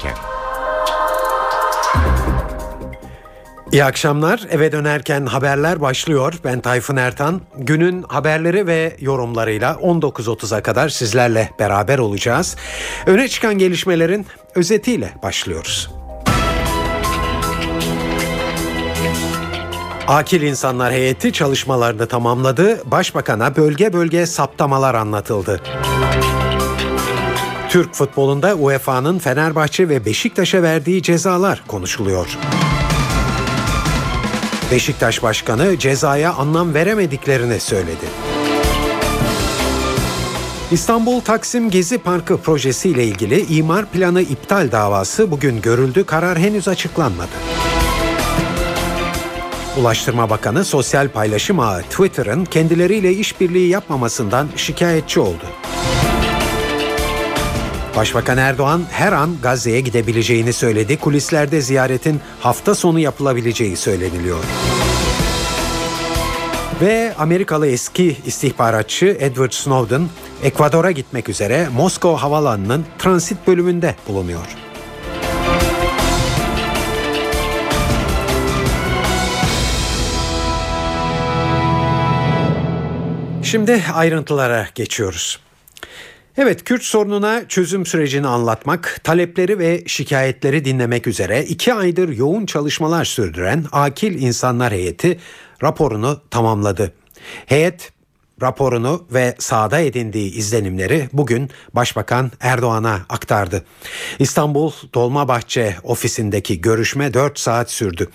dönerken. İyi akşamlar. Eve dönerken haberler başlıyor. Ben Tayfun Ertan. Günün haberleri ve yorumlarıyla 19.30'a kadar sizlerle beraber olacağız. Öne çıkan gelişmelerin özetiyle başlıyoruz. Akil İnsanlar Heyeti çalışmalarını tamamladı. Başbakan'a bölge bölge saptamalar anlatıldı. Türk futbolunda UEFA'nın Fenerbahçe ve Beşiktaş'a verdiği cezalar konuşuluyor. Beşiktaş Başkanı cezaya anlam veremediklerini söyledi. İstanbul Taksim Gezi Parkı projesi ile ilgili imar planı iptal davası bugün görüldü. Karar henüz açıklanmadı. Ulaştırma Bakanı sosyal paylaşım ağı Twitter'ın kendileriyle işbirliği yapmamasından şikayetçi oldu. Başbakan Erdoğan her an Gazze'ye gidebileceğini söyledi. Kulislerde ziyaretin hafta sonu yapılabileceği söyleniliyor. Ve Amerikalı eski istihbaratçı Edward Snowden Ekvador'a gitmek üzere Moskova Havalanı'nın transit bölümünde bulunuyor. Şimdi ayrıntılara geçiyoruz. Evet Kürt sorununa çözüm sürecini anlatmak, talepleri ve şikayetleri dinlemek üzere iki aydır yoğun çalışmalar sürdüren Akil İnsanlar Heyeti raporunu tamamladı. Heyet raporunu ve sahada edindiği izlenimleri bugün Başbakan Erdoğan'a aktardı. İstanbul Dolmabahçe ofisindeki görüşme 4 saat sürdü.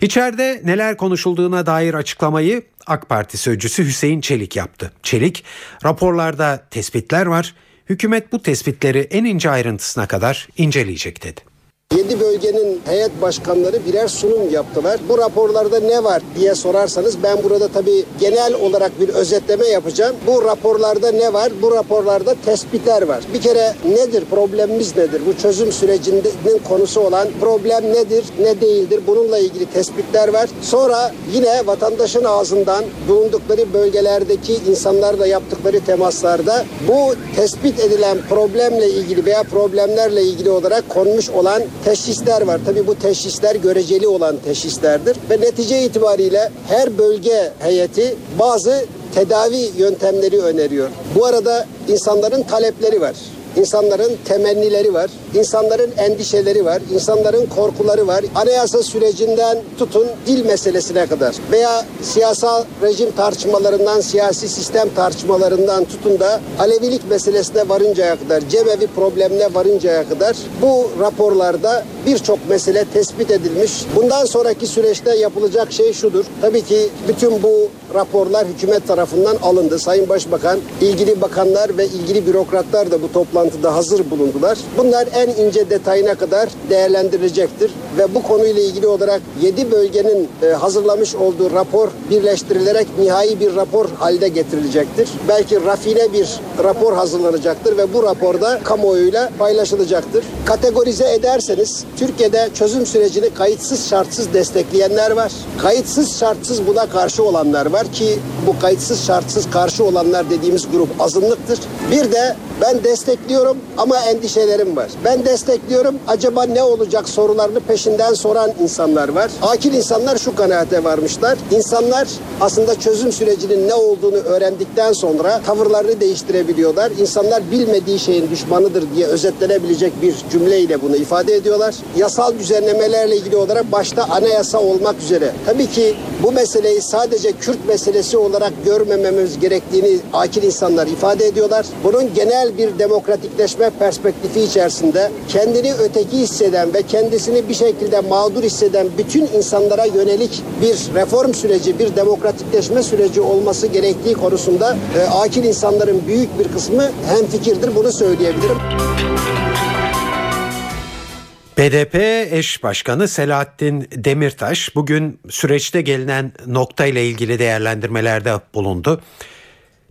İçeride neler konuşulduğuna dair açıklamayı AK Parti sözcüsü Hüseyin Çelik yaptı. Çelik, raporlarda tespitler var, hükümet bu tespitleri en ince ayrıntısına kadar inceleyecek dedi. 7 bölgenin heyet başkanları birer sunum yaptılar. Bu raporlarda ne var diye sorarsanız ben burada tabii genel olarak bir özetleme yapacağım. Bu raporlarda ne var? Bu raporlarda tespitler var. Bir kere nedir? Problemimiz nedir? Bu çözüm sürecinin konusu olan problem nedir? Ne değildir? Bununla ilgili tespitler var. Sonra yine vatandaşın ağzından bulundukları bölgelerdeki insanlarla yaptıkları temaslarda bu tespit edilen problemle ilgili veya problemlerle ilgili olarak konmuş olan teşhisler var. Tabii bu teşhisler göreceli olan teşhislerdir ve netice itibariyle her bölge heyeti bazı tedavi yöntemleri öneriyor. Bu arada insanların talepleri var. İnsanların temennileri var, insanların endişeleri var, insanların korkuları var. Anayasa sürecinden tutun dil meselesine kadar veya siyasal rejim tartışmalarından, siyasi sistem tartışmalarından tutun da Alevilik meselesine varıncaya kadar, cemevi problemine varıncaya kadar bu raporlarda birçok mesele tespit edilmiş. Bundan sonraki süreçte yapılacak şey şudur. Tabii ki bütün bu raporlar hükümet tarafından alındı. Sayın Başbakan, ilgili bakanlar ve ilgili bürokratlar da bu toplantıda hazır bulundular. Bunlar en ince detayına kadar değerlendirilecektir ve bu konuyla ilgili olarak 7 bölgenin e, hazırlamış olduğu rapor birleştirilerek nihai bir rapor halde getirilecektir. Belki rafine bir rapor hazırlanacaktır ve bu raporda kamuoyuyla paylaşılacaktır. Kategorize ederseniz Türkiye'de çözüm sürecini kayıtsız şartsız destekleyenler var. Kayıtsız şartsız buna karşı olanlar var ki bu kayıtsız şartsız karşı olanlar dediğimiz grup azınlıktır. Bir de ben destekliyorum ama endişelerim var. Ben destekliyorum acaba ne olacak sorularını peşinden soran insanlar var. Akil insanlar şu kanaate varmışlar. İnsanlar aslında çözüm sürecinin ne olduğunu öğrendikten sonra tavırlarını değiştirebiliyorlar. İnsanlar bilmediği şeyin düşmanıdır diye özetlenebilecek bir cümleyle bunu ifade ediyorlar. Yasal düzenlemelerle ilgili olarak başta anayasa olmak üzere. Tabii ki bu meseleyi sadece Kürt meselesi olarak görmememiz gerektiğini akil insanlar ifade ediyorlar. Bunun genel bir demokratikleşme perspektifi içerisinde kendini öteki hisseden ve kendisini bir şekilde mağdur hisseden bütün insanlara yönelik bir reform süreci, bir demokratikleşme süreci olması gerektiği konusunda e, akil insanların büyük bir kısmı hemfikirdir. Bunu söyleyebilirim. BDP eş başkanı Selahattin Demirtaş bugün süreçte gelinen nokta ile ilgili değerlendirmelerde bulundu.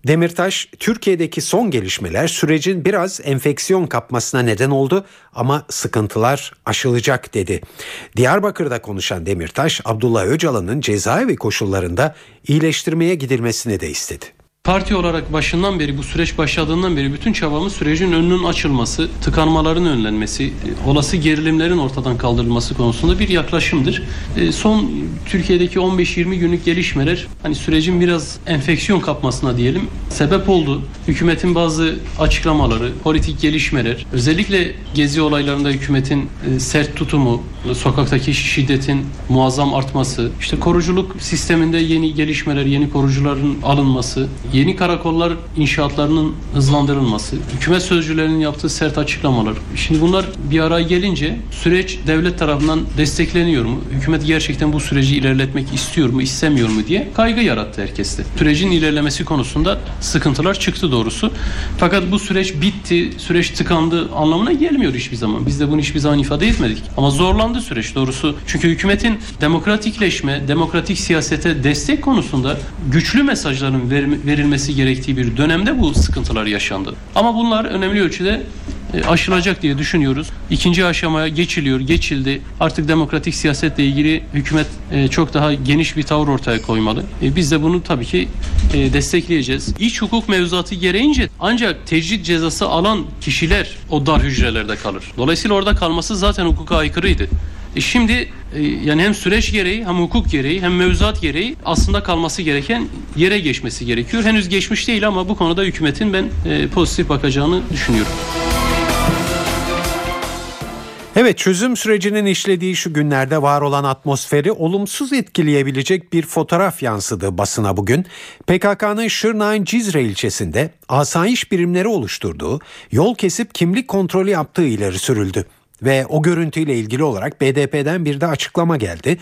Demirtaş, Türkiye'deki son gelişmeler sürecin biraz enfeksiyon kapmasına neden oldu ama sıkıntılar aşılacak dedi. Diyarbakır'da konuşan Demirtaş, Abdullah Öcalan'ın cezaevi koşullarında iyileştirmeye gidilmesini de istedi. Parti olarak başından beri bu süreç başladığından beri bütün çabamız sürecin önünün açılması, tıkanmaların önlenmesi, olası gerilimlerin ortadan kaldırılması konusunda bir yaklaşımdır. E, son Türkiye'deki 15-20 günlük gelişmeler hani sürecin biraz enfeksiyon kapmasına diyelim sebep oldu. Hükümetin bazı açıklamaları, politik gelişmeler, özellikle gezi olaylarında hükümetin e, sert tutumu, sokaktaki şiddetin muazzam artması, işte koruculuk sisteminde yeni gelişmeler, yeni korucuların alınması, yeni karakollar inşaatlarının hızlandırılması, hükümet sözcülerinin yaptığı sert açıklamalar. Şimdi bunlar bir araya gelince süreç devlet tarafından destekleniyor mu? Hükümet gerçekten bu süreci ilerletmek istiyor mu, istemiyor mu diye kaygı yarattı herkeste. Sürecin ilerlemesi konusunda sıkıntılar çıktı doğrusu. Fakat bu süreç bitti, süreç tıkandı anlamına gelmiyor hiçbir zaman. Biz de bunu hiçbir zaman ifade etmedik. Ama zorlandı süreç doğrusu. Çünkü hükümetin demokratikleşme, demokratik siyasete destek konusunda güçlü mesajların verilmesi gerektiği bir dönemde bu sıkıntılar yaşandı. Ama bunlar önemli ölçüde e, aşılacak diye düşünüyoruz. İkinci aşamaya geçiliyor, geçildi. Artık demokratik siyasetle ilgili hükümet e, çok daha geniş bir tavır ortaya koymalı. E, biz de bunu tabii ki destekleyeceğiz. İç hukuk mevzuatı gereğince ancak tecrit cezası alan kişiler o dar hücrelerde kalır. Dolayısıyla orada kalması zaten hukuka aykırıydı. E şimdi yani hem süreç gereği hem hukuk gereği hem mevzuat gereği aslında kalması gereken yere geçmesi gerekiyor. Henüz geçmiş değil ama bu konuda hükümetin ben pozitif bakacağını düşünüyorum. Evet çözüm sürecinin işlediği şu günlerde var olan atmosferi olumsuz etkileyebilecek bir fotoğraf yansıdı basına bugün. PKK'nın Şırnak'ın Cizre ilçesinde asayiş birimleri oluşturduğu yol kesip kimlik kontrolü yaptığı ileri sürüldü. Ve o görüntüyle ilgili olarak BDP'den bir de açıklama geldi.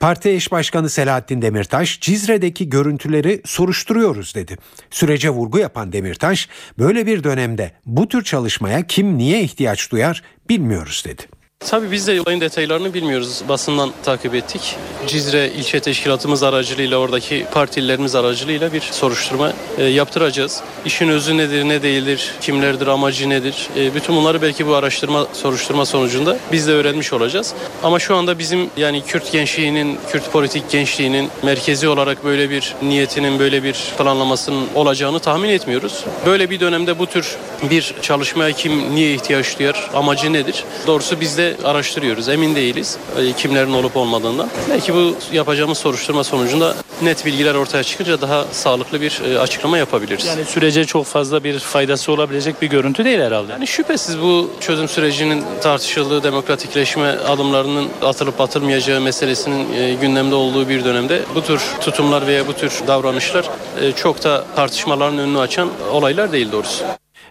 Parti eş başkanı Selahattin Demirtaş Cizre'deki görüntüleri soruşturuyoruz dedi. Sürece vurgu yapan Demirtaş böyle bir dönemde bu tür çalışmaya kim niye ihtiyaç duyar bilmiyoruz dedi. Tabii biz de olayın detaylarını bilmiyoruz. Basından takip ettik. Cizre ilçe teşkilatımız aracılığıyla oradaki partililerimiz aracılığıyla bir soruşturma e, yaptıracağız. İşin özü nedir, ne değildir, kimlerdir, amacı nedir? E, bütün bunları belki bu araştırma, soruşturma sonucunda biz de öğrenmiş olacağız. Ama şu anda bizim yani Kürt gençliğinin, Kürt politik gençliğinin merkezi olarak böyle bir niyetinin, böyle bir planlamasının olacağını tahmin etmiyoruz. Böyle bir dönemde bu tür bir çalışmaya kim niye ihtiyaç duyar, amacı nedir? Doğrusu biz de araştırıyoruz. Emin değiliz e, kimlerin olup olmadığından. Belki bu yapacağımız soruşturma sonucunda net bilgiler ortaya çıkınca daha sağlıklı bir e, açıklama yapabiliriz. Yani sürece çok fazla bir faydası olabilecek bir görüntü değil herhalde. Yani şüphesiz bu çözüm sürecinin tartışıldığı demokratikleşme adımlarının atılıp atılmayacağı meselesinin e, gündemde olduğu bir dönemde bu tür tutumlar veya bu tür davranışlar çok da tartışmaların önünü açan olaylar değil doğrusu.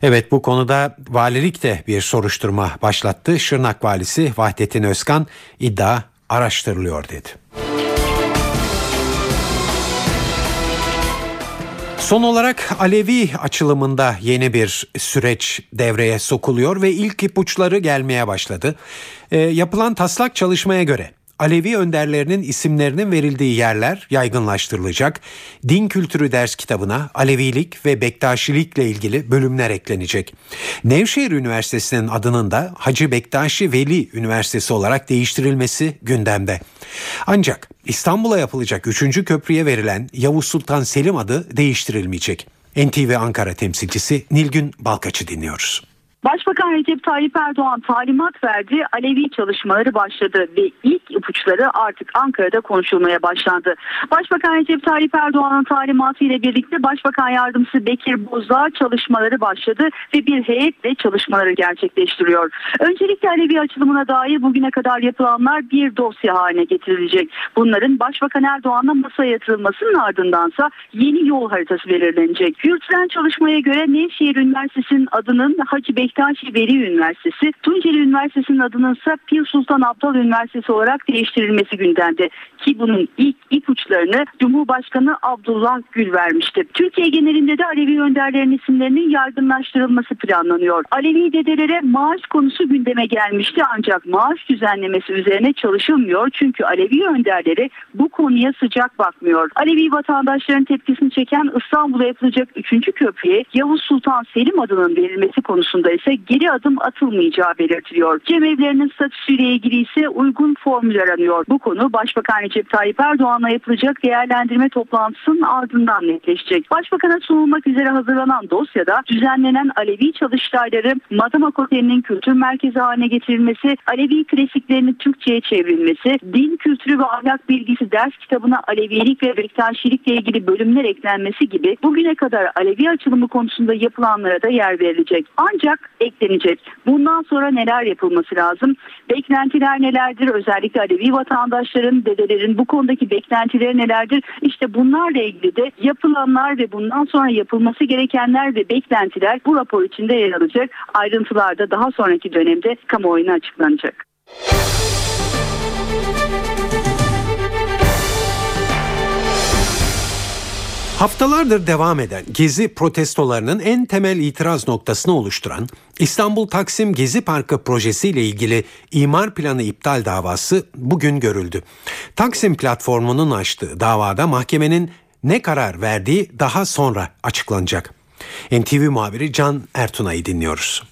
Evet bu konuda valilik de bir soruşturma başlattı. Şırnak valisi Vahdettin Özkan iddia araştırılıyor dedi. Son olarak Alevi açılımında yeni bir süreç devreye sokuluyor ve ilk ipuçları gelmeye başladı. E, yapılan taslak çalışmaya göre Alevi önderlerinin isimlerinin verildiği yerler yaygınlaştırılacak. Din kültürü ders kitabına Alevilik ve Bektaşilikle ilgili bölümler eklenecek. Nevşehir Üniversitesi'nin adının da Hacı Bektaşi Veli Üniversitesi olarak değiştirilmesi gündemde. Ancak İstanbul'a yapılacak 3. köprüye verilen Yavuz Sultan Selim adı değiştirilmeyecek. NTV Ankara temsilcisi Nilgün Balkaç'ı dinliyoruz. Başbakan Recep Tayyip Erdoğan talimat verdi, Alevi çalışmaları başladı ve ilk ipuçları artık Ankara'da konuşulmaya başlandı. Başbakan Recep Tayyip Erdoğan'ın talimatı ile birlikte Başbakan Yardımcısı Bekir Bozdağ çalışmaları başladı ve bir heyetle çalışmaları gerçekleştiriyor. Öncelikle Alevi açılımına dair bugüne kadar yapılanlar bir dosya haline getirilecek. Bunların Başbakan Erdoğan'la masaya yatırılmasının ardındansa yeni yol haritası belirlenecek. Yürütülen çalışmaya göre Nevşehir Üniversitesi'nin adının Hacı Bekir Bektaşi Veli Üniversitesi, Tunceli Üniversitesi'nin adının ise Pir Sultan Abdal Üniversitesi olarak değiştirilmesi gündemde. Ki bunun ilk ipuçlarını Cumhurbaşkanı Abdullah Gül vermişti. Türkiye genelinde de Alevi önderlerin isimlerinin yaygınlaştırılması planlanıyor. Alevi dedelere maaş konusu gündeme gelmişti ancak maaş düzenlemesi üzerine çalışılmıyor çünkü Alevi önderleri bu konuya sıcak bakmıyor. Alevi vatandaşların tepkisini çeken İstanbul'a yapılacak 3. köprüye Yavuz Sultan Selim adının verilmesi konusunda ise ise geri adım atılmayacağı belirtiliyor. Cemevlerinin statüsüyle ilgili ise uygun formül aranıyor. Bu konu Başbakan Recep Tayyip Erdoğan'la yapılacak değerlendirme toplantısının ardından netleşecek. Başbakan'a sunulmak üzere hazırlanan dosyada düzenlenen Alevi çalıştayları Madımak Oteli'nin kültür merkezi haline getirilmesi, Alevi klasiklerinin Türkçe'ye çevrilmesi, din kültürü ve ahlak bilgisi ders kitabına Alevilik ve Bektaşilikle ilgili bölümler eklenmesi gibi bugüne kadar Alevi açılımı konusunda yapılanlara da yer verilecek. Ancak eklenecek. Bundan sonra neler yapılması lazım? Beklentiler nelerdir? Özellikle Alevi vatandaşların, dedelerin bu konudaki beklentileri nelerdir? İşte bunlarla ilgili de yapılanlar ve bundan sonra yapılması gerekenler ve beklentiler bu rapor içinde yer alacak. Ayrıntılar da daha sonraki dönemde kamuoyuna açıklanacak. Haftalardır devam eden gezi protestolarının en temel itiraz noktasını oluşturan İstanbul Taksim Gezi Parkı projesi ile ilgili imar planı iptal davası bugün görüldü. Taksim platformunun açtığı davada mahkemenin ne karar verdiği daha sonra açıklanacak. NTV muhabiri Can Ertuna'yı dinliyoruz.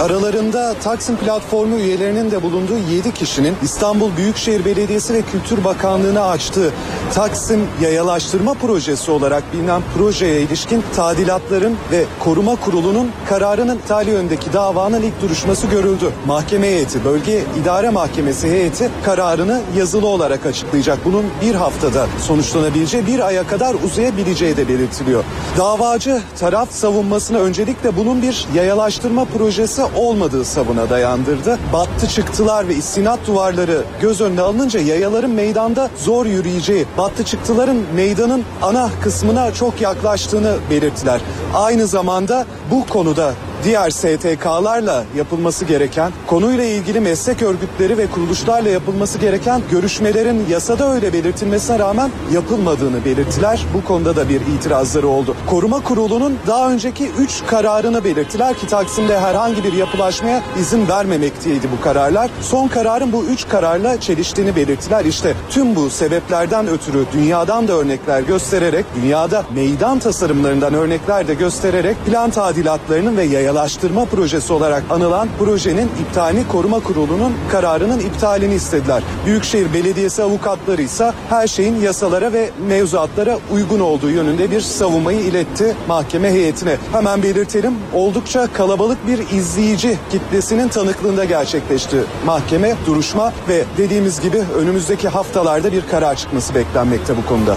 Aralarında Taksim platformu üyelerinin de bulunduğu 7 kişinin İstanbul Büyükşehir Belediyesi ve Kültür Bakanlığı'na açtığı Taksim Yayalaştırma Projesi olarak bilinen projeye ilişkin tadilatların ve koruma kurulunun kararının iptali yönündeki davanın ilk duruşması görüldü. Mahkeme heyeti, bölge idare mahkemesi heyeti kararını yazılı olarak açıklayacak. Bunun bir haftada sonuçlanabileceği bir aya kadar uzayabileceği de belirtiliyor. Davacı taraf savunmasına öncelikle bunun bir yayalaştırma projesi olmadığı savına dayandırdı. Battı çıktılar ve istinat duvarları göz önüne alınınca yayaların meydanda zor yürüyeceği, battı çıktıların meydanın ana kısmına çok yaklaştığını belirttiler. Aynı zamanda bu konuda diğer STK'larla yapılması gereken, konuyla ilgili meslek örgütleri ve kuruluşlarla yapılması gereken görüşmelerin yasada öyle belirtilmesine rağmen yapılmadığını belirttiler. Bu konuda da bir itirazları oldu. Koruma Kurulu'nun daha önceki 3 kararını belirttiler ki Taksim'de herhangi bir yapılaşmaya izin vermemekteydi bu kararlar. Son kararın bu 3 kararla çeliştiğini belirttiler. İşte tüm bu sebeplerden ötürü dünyadan da örnekler göstererek, dünyada meydan tasarımlarından örnekler de göstererek plan tadilatlarının ve yaya yayalaştırma projesi olarak anılan projenin iptalini koruma kurulunun kararının iptalini istediler. Büyükşehir Belediyesi avukatları ise her şeyin yasalara ve mevzuatlara uygun olduğu yönünde bir savunmayı iletti mahkeme heyetine. Hemen belirtelim oldukça kalabalık bir izleyici kitlesinin tanıklığında gerçekleşti mahkeme duruşma ve dediğimiz gibi önümüzdeki haftalarda bir karar çıkması beklenmekte bu konuda.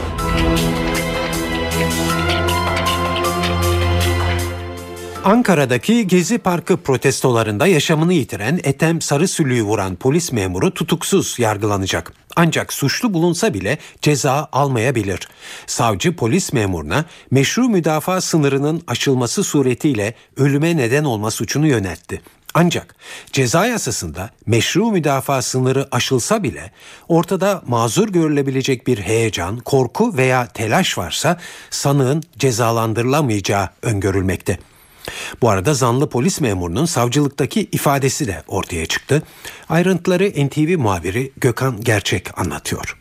Ankara'daki Gezi Parkı protestolarında yaşamını yitiren Etem Sarısülü'yü vuran polis memuru tutuksuz yargılanacak. Ancak suçlu bulunsa bile ceza almayabilir. Savcı polis memuruna meşru müdafaa sınırının aşılması suretiyle ölüme neden olma suçunu yöneltti. Ancak ceza yasasında meşru müdafaa sınırı aşılsa bile ortada mazur görülebilecek bir heyecan, korku veya telaş varsa sanığın cezalandırılamayacağı öngörülmekte. Bu arada zanlı polis memurunun savcılıktaki ifadesi de ortaya çıktı. Ayrıntıları NTV muhabiri Gökhan Gerçek anlatıyor.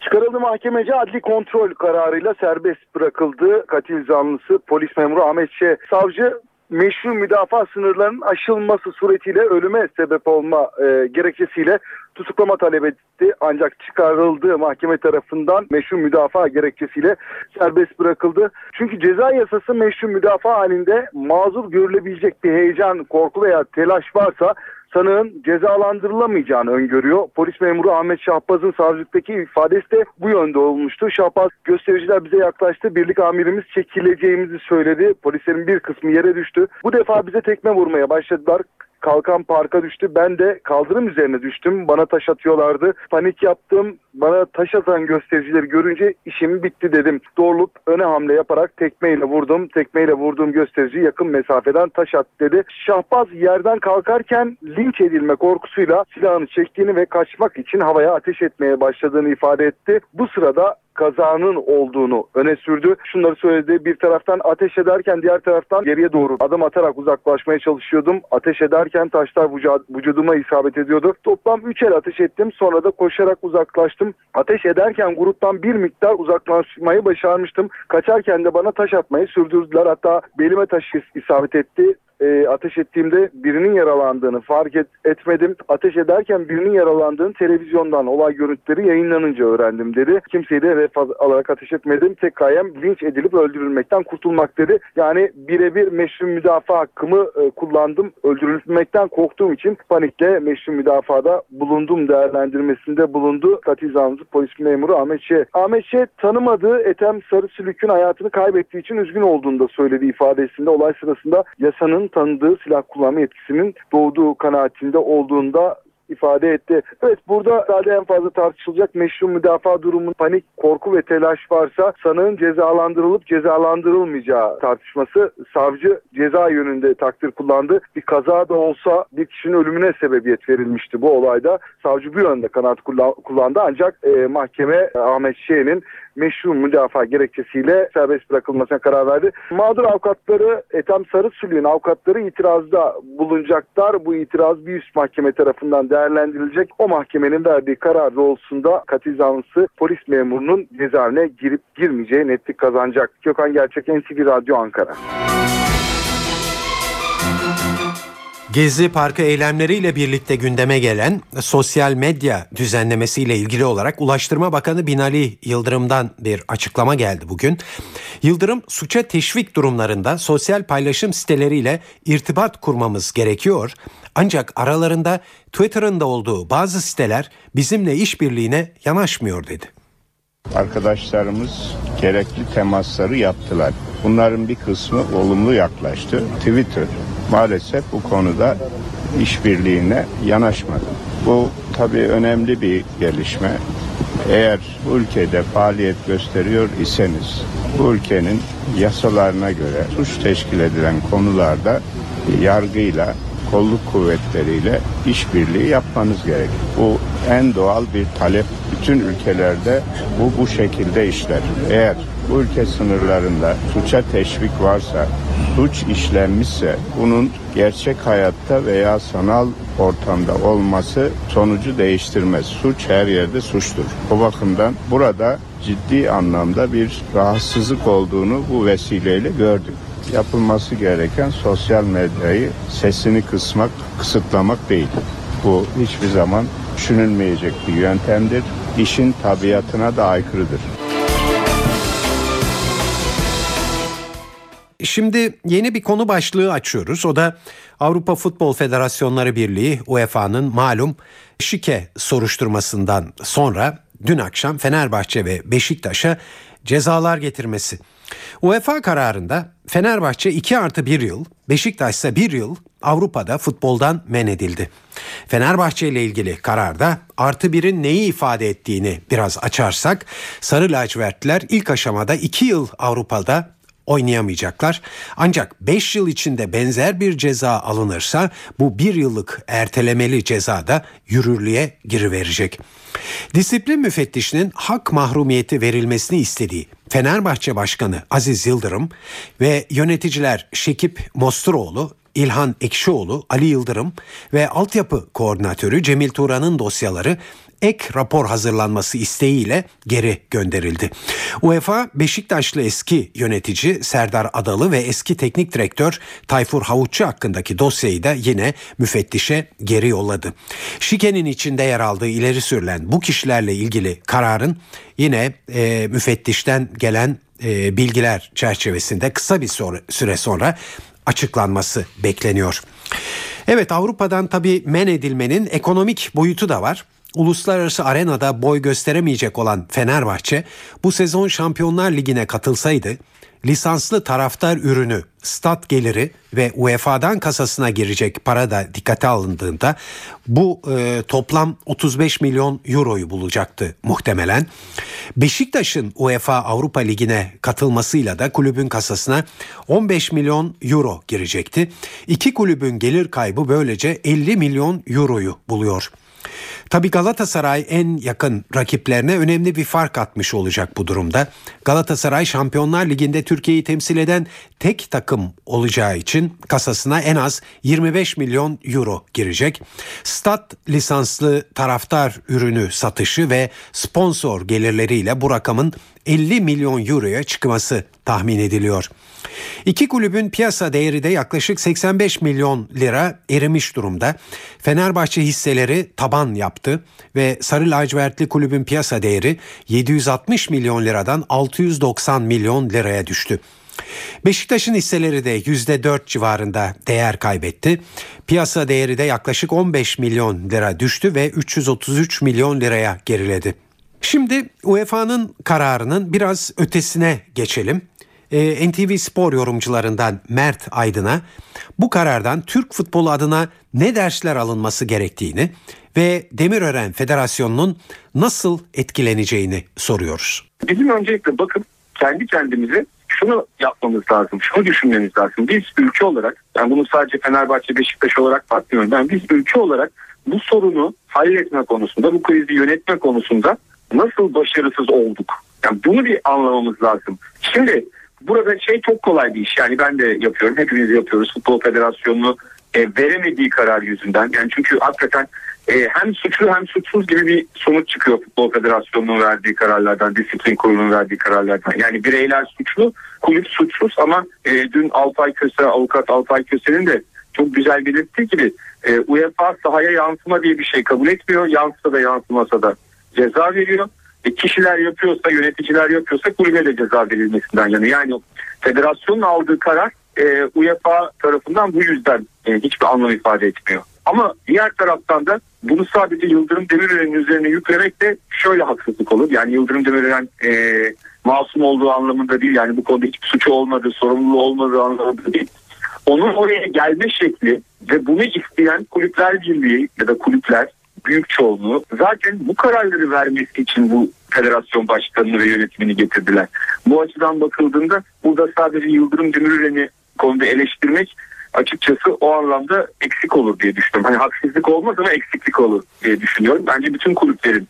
Çıkarıldı mahkemece adli kontrol kararıyla serbest bırakıldı. Katil zanlısı polis memuru Ahmet Ç. Savcı meşru müdafaa sınırlarının aşılması suretiyle ölüme sebep olma e, gerekçesiyle tutuklama talep etti. Ancak çıkarıldığı mahkeme tarafından meşru müdafaa gerekçesiyle serbest bırakıldı. Çünkü ceza yasası meşru müdafaa halinde mazur görülebilecek bir heyecan, korku veya telaş varsa sanığın cezalandırılamayacağını öngörüyor. Polis memuru Ahmet Şahbaz'ın savcılıktaki ifadesi de bu yönde olmuştu. Şahbaz göstericiler bize yaklaştı. Birlik amirimiz çekileceğimizi söyledi. Polislerin bir kısmı yere düştü. Bu defa bize tekme vurmaya başladılar kalkan parka düştü. Ben de kaldırım üzerine düştüm. Bana taş atıyorlardı. Panik yaptım. Bana taş atan göstericileri görünce işim bitti dedim. Doğrulup öne hamle yaparak tekmeyle vurdum. Tekmeyle vurduğum gösterici yakın mesafeden taş at dedi. Şahbaz yerden kalkarken linç edilme korkusuyla silahını çektiğini ve kaçmak için havaya ateş etmeye başladığını ifade etti. Bu sırada kazanın olduğunu öne sürdü. Şunları söyledi. Bir taraftan ateş ederken diğer taraftan geriye doğru adım atarak uzaklaşmaya çalışıyordum. Ateş ederken taşlar vücuduma isabet ediyordu. Toplam 3 el ateş ettim. Sonra da koşarak uzaklaştım. Ateş ederken gruptan bir miktar uzaklaşmayı başarmıştım. Kaçarken de bana taş atmayı sürdürdüler. Hatta belime taş isabet etti e, ateş ettiğimde birinin yaralandığını fark et, etmedim. Ateş ederken birinin yaralandığını televizyondan olay görüntüleri yayınlanınca öğrendim dedi. Kimseyi de hedef alarak ateş etmedim. Tek gayem linç edilip öldürülmekten kurtulmak dedi. Yani birebir meşru müdafaa hakkımı e, kullandım. Öldürülmekten korktuğum için panikle meşru müdafada bulundum değerlendirmesinde bulundu. Katil zanlısı polis memuru Ahmet Şe. Ahmet Şe tanımadığı Ethem Sarısülük'ün hayatını kaybettiği için üzgün olduğunu da söyledi ifadesinde. Olay sırasında yasanın tanıdığı silah kullanma yetkisinin doğduğu kanaatinde olduğunda ifade etti. Evet burada sadece en fazla tartışılacak meşru müdafaa durumun panik, korku ve telaş varsa sanığın cezalandırılıp cezalandırılmayacağı tartışması savcı ceza yönünde takdir kullandı. Bir kaza da olsa bir kişinin ölümüne sebebiyet verilmişti bu olayda. Savcı bu yönde kanaat kullandı ancak e, mahkeme Ahmet Şe'nin meşru müdafaa gerekçesiyle serbest bırakılmasına karar verdi. Mağdur avukatları Ethem Sarısülü'nün avukatları itirazda bulunacaklar. Bu itiraz bir üst mahkeme tarafından değerlendirilecek. O mahkemenin verdiği karar doğrultusunda katil zanlısı polis memurunun cezaevine girip girmeyeceği netlik kazanacak. Gökhan Gerçek NTV Radyo Ankara. Gezi Parkı eylemleriyle birlikte gündeme gelen sosyal medya düzenlemesiyle ilgili olarak Ulaştırma Bakanı Binali Yıldırım'dan bir açıklama geldi bugün. Yıldırım suça teşvik durumlarında sosyal paylaşım siteleriyle irtibat kurmamız gerekiyor. Ancak aralarında Twitter'ın da olduğu bazı siteler bizimle işbirliğine yanaşmıyor dedi. Arkadaşlarımız gerekli temasları yaptılar. Bunların bir kısmı olumlu yaklaştı. Twitter maalesef bu konuda işbirliğine yanaşmadı. Bu tabii önemli bir gelişme. Eğer bu ülkede faaliyet gösteriyor iseniz bu ülkenin yasalarına göre suç teşkil edilen konularda yargıyla kolluk kuvvetleriyle işbirliği yapmanız gerek. Bu en doğal bir talep. Bütün ülkelerde bu bu şekilde işler. Eğer bu ülke sınırlarında suça teşvik varsa, suç işlenmişse bunun gerçek hayatta veya sanal ortamda olması sonucu değiştirmez. Suç her yerde suçtur. O bakımdan burada ciddi anlamda bir rahatsızlık olduğunu bu vesileyle gördük yapılması gereken sosyal medyayı sesini kısmak, kısıtlamak değil. Bu hiçbir zaman düşünülmeyecek bir yöntemdir. İşin tabiatına da aykırıdır. Şimdi yeni bir konu başlığı açıyoruz. O da Avrupa Futbol Federasyonları Birliği UEFA'nın malum şike soruşturmasından sonra dün akşam Fenerbahçe ve Beşiktaş'a cezalar getirmesi. UEFA kararında Fenerbahçe 2 artı 1 yıl, Beşiktaş ise 1 yıl Avrupa'da futboldan men edildi. Fenerbahçe ile ilgili kararda artı 1'in neyi ifade ettiğini biraz açarsak Sarı lacivertliler ilk aşamada 2 yıl Avrupa'da oynayamayacaklar. Ancak 5 yıl içinde benzer bir ceza alınırsa bu 1 yıllık ertelemeli ceza da yürürlüğe giriverecek. Disiplin müfettişinin hak mahrumiyeti verilmesini istediği Fenerbahçe Başkanı Aziz Yıldırım ve yöneticiler Şekip Mosturoğlu İlhan Ekşioğlu, Ali Yıldırım ve altyapı koordinatörü Cemil Turan'ın dosyaları ek rapor hazırlanması isteğiyle geri gönderildi. UEFA Beşiktaşlı eski yönetici Serdar Adalı ve eski teknik direktör Tayfur Havuççu hakkındaki dosyayı da yine müfettişe geri yolladı. Şikenin içinde yer aldığı ileri sürülen bu kişilerle ilgili kararın yine e, müfettişten gelen e, bilgiler çerçevesinde kısa bir süre sonra açıklanması bekleniyor. Evet Avrupa'dan tabii men edilmenin ekonomik boyutu da var. Uluslararası arenada boy gösteremeyecek olan Fenerbahçe bu sezon Şampiyonlar Ligi'ne katılsaydı lisanslı taraftar ürünü, stat geliri ve UEFA'dan kasasına girecek para da dikkate alındığında bu e, toplam 35 milyon euroyu bulacaktı muhtemelen. Beşiktaş'ın UEFA Avrupa Ligi'ne katılmasıyla da kulübün kasasına 15 milyon euro girecekti. İki kulübün gelir kaybı böylece 50 milyon euroyu buluyor. Tabii Galatasaray en yakın rakiplerine önemli bir fark atmış olacak bu durumda. Galatasaray Şampiyonlar Ligi'nde Türkiye'yi temsil eden tek takım olacağı için kasasına en az 25 milyon euro girecek. Stat lisanslı taraftar ürünü satışı ve sponsor gelirleriyle bu rakamın 50 milyon euroya çıkması tahmin ediliyor. İki kulübün piyasa değeri de yaklaşık 85 milyon lira erimiş durumda. Fenerbahçe hisseleri taban yaptı ve Sarı Lacivertli kulübün piyasa değeri 760 milyon liradan 690 milyon liraya düştü. Beşiktaş'ın hisseleri de %4 civarında değer kaybetti. Piyasa değeri de yaklaşık 15 milyon lira düştü ve 333 milyon liraya geriledi. Şimdi UEFA'nın kararının biraz ötesine geçelim. Ee, NTV Spor yorumcularından Mert Aydın'a bu karardan Türk futbolu adına ne dersler alınması gerektiğini ve Demirören Federasyonu'nun nasıl etkileneceğini soruyoruz. Bizim öncelikle bakıp kendi kendimize şunu yapmamız lazım, şunu düşünmemiz lazım. Biz ülke olarak, yani bunu sadece Fenerbahçe, Beşiktaş olarak bakmıyorum. Ben biz ülke olarak bu sorunu halletme konusunda, bu krizi yönetme konusunda nasıl başarısız olduk? Yani bunu bir anlamamız lazım. Şimdi burada şey çok kolay bir iş. Yani ben de yapıyorum, hepimiz yapıyoruz. Futbol Federasyonu e, veremediği karar yüzünden. Yani çünkü hakikaten e, hem suçlu hem suçsuz gibi bir sonuç çıkıyor Futbol Federasyonu'nun verdiği kararlardan, disiplin kurulunun verdiği kararlardan. Yani bireyler suçlu, kulüp suçsuz ama e, dün Alpay Köse, avukat Alpay Köse'nin de çok güzel belirttiği gibi e, UEFA sahaya yansıma diye bir şey kabul etmiyor. Yansısa da yansımasa da ceza veriyor. E, kişiler yapıyorsa, yöneticiler yapıyorsa kulübe de ceza verilmesinden yani. Yani federasyonun aldığı karar e, UEFA tarafından bu yüzden e, hiçbir anlam ifade etmiyor. Ama diğer taraftan da bunu sadece Yıldırım Demirören'in üzerine yüklemek de şöyle haksızlık olur. Yani Yıldırım Demirören e, masum olduğu anlamında değil. Yani bu konuda hiçbir suçu olmadığı, sorumluluğu olmadığı anlamında değil. Onun oraya gelme şekli ve bunu isteyen kulüpler birliği ya da kulüpler büyük çoğunluğu zaten bu kararları vermesi için bu federasyon başkanını ve yönetimini getirdiler. Bu açıdan bakıldığında burada sadece Yıldırım Demirören'i konuda eleştirmek açıkçası o anlamda eksik olur diye düşünüyorum. Hani haksızlık olmaz ama eksiklik olur diye düşünüyorum. Bence bütün kulüplerin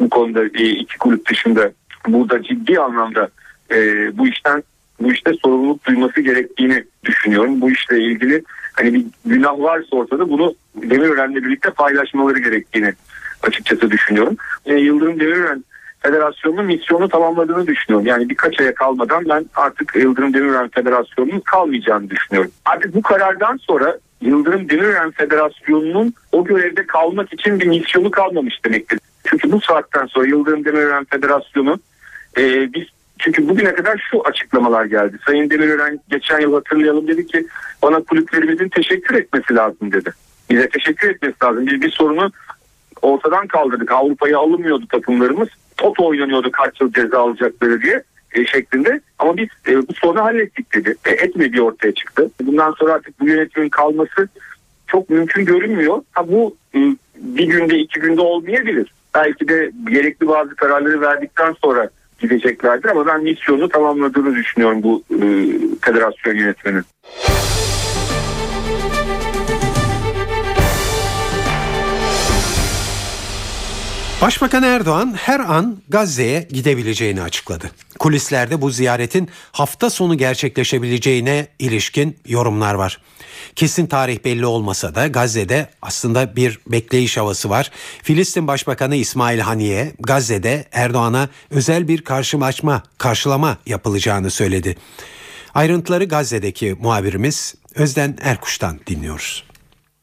bu konuda e, iki kulüp dışında burada ciddi anlamda e, bu işten bu işte sorumluluk duyması gerektiğini düşünüyorum. Bu işle ilgili hani bir günah varsa ortada bunu Demirören'le birlikte paylaşmaları gerektiğini açıkçası düşünüyorum. E, Yıldırım Demirören Federasyonu'nun misyonu tamamladığını düşünüyorum. Yani birkaç aya kalmadan ben artık Yıldırım Demirören Federasyonu'nun kalmayacağını düşünüyorum. Artık bu karardan sonra Yıldırım Demirören Federasyonu'nun o görevde kalmak için bir misyonu kalmamış demektir. Çünkü bu saatten sonra Yıldırım Demirören Federasyonu e, biz çünkü bugüne kadar şu açıklamalar geldi. Sayın Demirören geçen yıl hatırlayalım dedi ki bana kulüplerimizin teşekkür etmesi lazım dedi. Bize teşekkür etmesi lazım. Biz bir sorunu ortadan kaldırdık. Avrupa'ya alınmıyordu takımlarımız. Toto oynanıyordu kaç yıl ceza alacakları diye e, şeklinde. Ama biz e, bu sorunu hallettik dedi. E, etmediği ortaya çıktı. Bundan sonra artık bu yönetimin kalması çok mümkün görünmüyor. Ha, bu e, bir günde iki günde olmayabilir. Belki de gerekli bazı kararları verdikten sonra gideceklerdir ama ben misyonu tamamladığını düşünüyorum bu e, federasyon yönetmenin. Başbakan Erdoğan her an Gazze'ye gidebileceğini açıkladı. Kulislerde bu ziyaretin hafta sonu gerçekleşebileceğine ilişkin yorumlar var. Kesin tarih belli olmasa da Gazze'de aslında bir bekleyiş havası var. Filistin Başbakanı İsmail Haniye Gazze'de Erdoğan'a özel bir karşılaşma, karşılama yapılacağını söyledi. Ayrıntıları Gazze'deki muhabirimiz Özden Erkuş'tan dinliyoruz.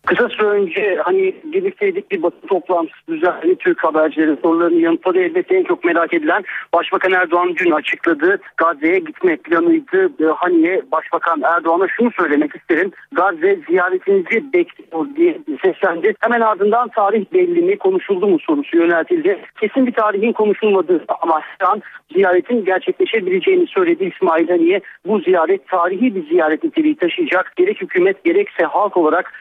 Kısa süre önce hani birlikteydik bir basın toplantısı düzenli Türk habercilerin sorularını yanıtladı. Elbette en çok merak edilen Başbakan Erdoğan dün açıkladı. Gazze'ye gitme planıydı. Hani Başbakan Erdoğan'a şunu söylemek isterim. Gazze ziyaretinizi bekliyor diye seslendi. Hemen ardından tarih belli mi konuşuldu mu sorusu yöneltildi. Kesin bir tarihin konuşulmadığı ama şu an ziyaretin gerçekleşebileceğini söyledi İsmail Haniye. Bu ziyaret tarihi bir ziyaret niteliği taşıyacak. Gerek hükümet gerekse halk olarak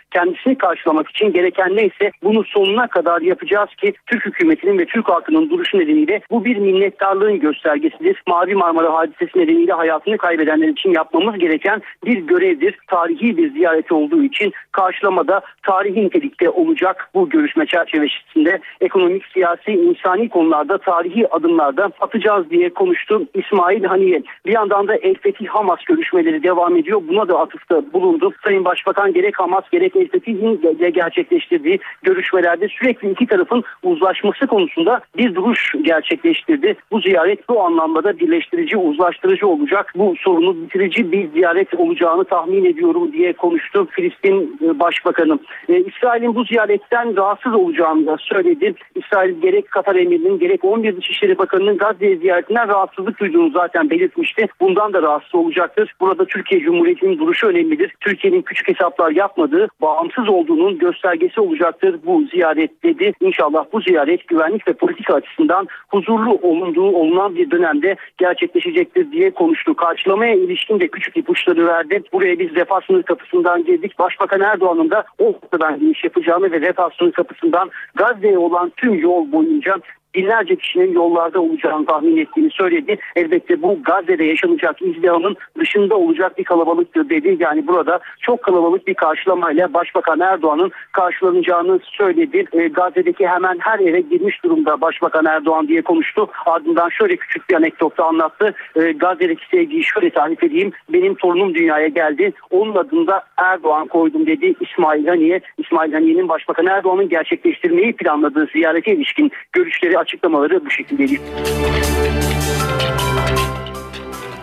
kendisini karşılamak için gereken neyse bunu sonuna kadar yapacağız ki Türk hükümetinin ve Türk halkının duruşu nedeniyle bu bir minnettarlığın göstergesidir. Mavi Marmara hadisesi nedeniyle hayatını kaybedenler için yapmamız gereken bir görevdir. Tarihi bir ziyaret olduğu için karşılamada tarihi nitelikte olacak bu görüşme çerçevesinde ekonomik, siyasi, insani konularda tarihi adımlarda atacağız diye konuştu İsmail Haniye. Bir yandan da El Fetih Hamas görüşmeleri devam ediyor. Buna da atıfta bulundu. Sayın Başbakan gerek Hamas gerek El Fetih De gerçekleştirdiği görüşmelerde sürekli iki tarafın uzlaşması konusunda bir duruş gerçekleştirdi. Bu ziyaret bu anlamda da birleştirici, uzlaştırıcı olacak. Bu sorunu bitirici bir ziyaret olacağını tahmin ediyorum diye konuştu Filistin e, Başbakanı. Ee, İsrail'in bu ziyaretten rahatsız olacağını da söyledi. İsrail gerek Katar emirinin gerek 11 Dışişleri Bakanı'nın Gazze ziyaretinden rahatsızlık duyduğunu zaten belirtmişti. Bundan da rahatsız olacaktır. Burada Türkiye Cumhuriyeti'nin duruşu önemlidir. Türkiye'nin küçük hesaplar yapmadığı, bağımsız olduğunun göstergesi olacaktır bu ziyaret dedi. İnşallah bu ziyaret güvenlik ve politika açısından huzurlu olunduğu olunan bir dönemde gerçekleşecektir diye konuştu. Karşılamaya ilişkin de küçük ipuçları verdi. Buraya biz refah sınır kapısından girdik. Başbakan Erdoğan'ın da o noktadan giriş yapacağını ve refah sınır kapısından Gazze'ye olan tüm yol boyunca binlerce kişinin yollarda olacağını tahmin ettiğini söyledi. Elbette bu Gazze'de yaşanacak izdihamın dışında olacak bir kalabalıktır dedi. Yani burada çok kalabalık bir karşılamayla Başbakan Erdoğan'ın karşılanacağını söyledi. E, Gazze'deki hemen her eve girmiş durumda Başbakan Erdoğan diye konuştu. Ardından şöyle küçük bir anekdot da anlattı. E, Gazze'deki sevgiyi şöyle tarif edeyim. Benim torunum dünyaya geldi. Onun adında Erdoğan koydum dedi İsmail Haniye. İsmail Haniye'nin Başbakan Erdoğan'ın gerçekleştirmeyi planladığı ziyarete ilişkin görüşleri açıklamaları bu şekildeydi.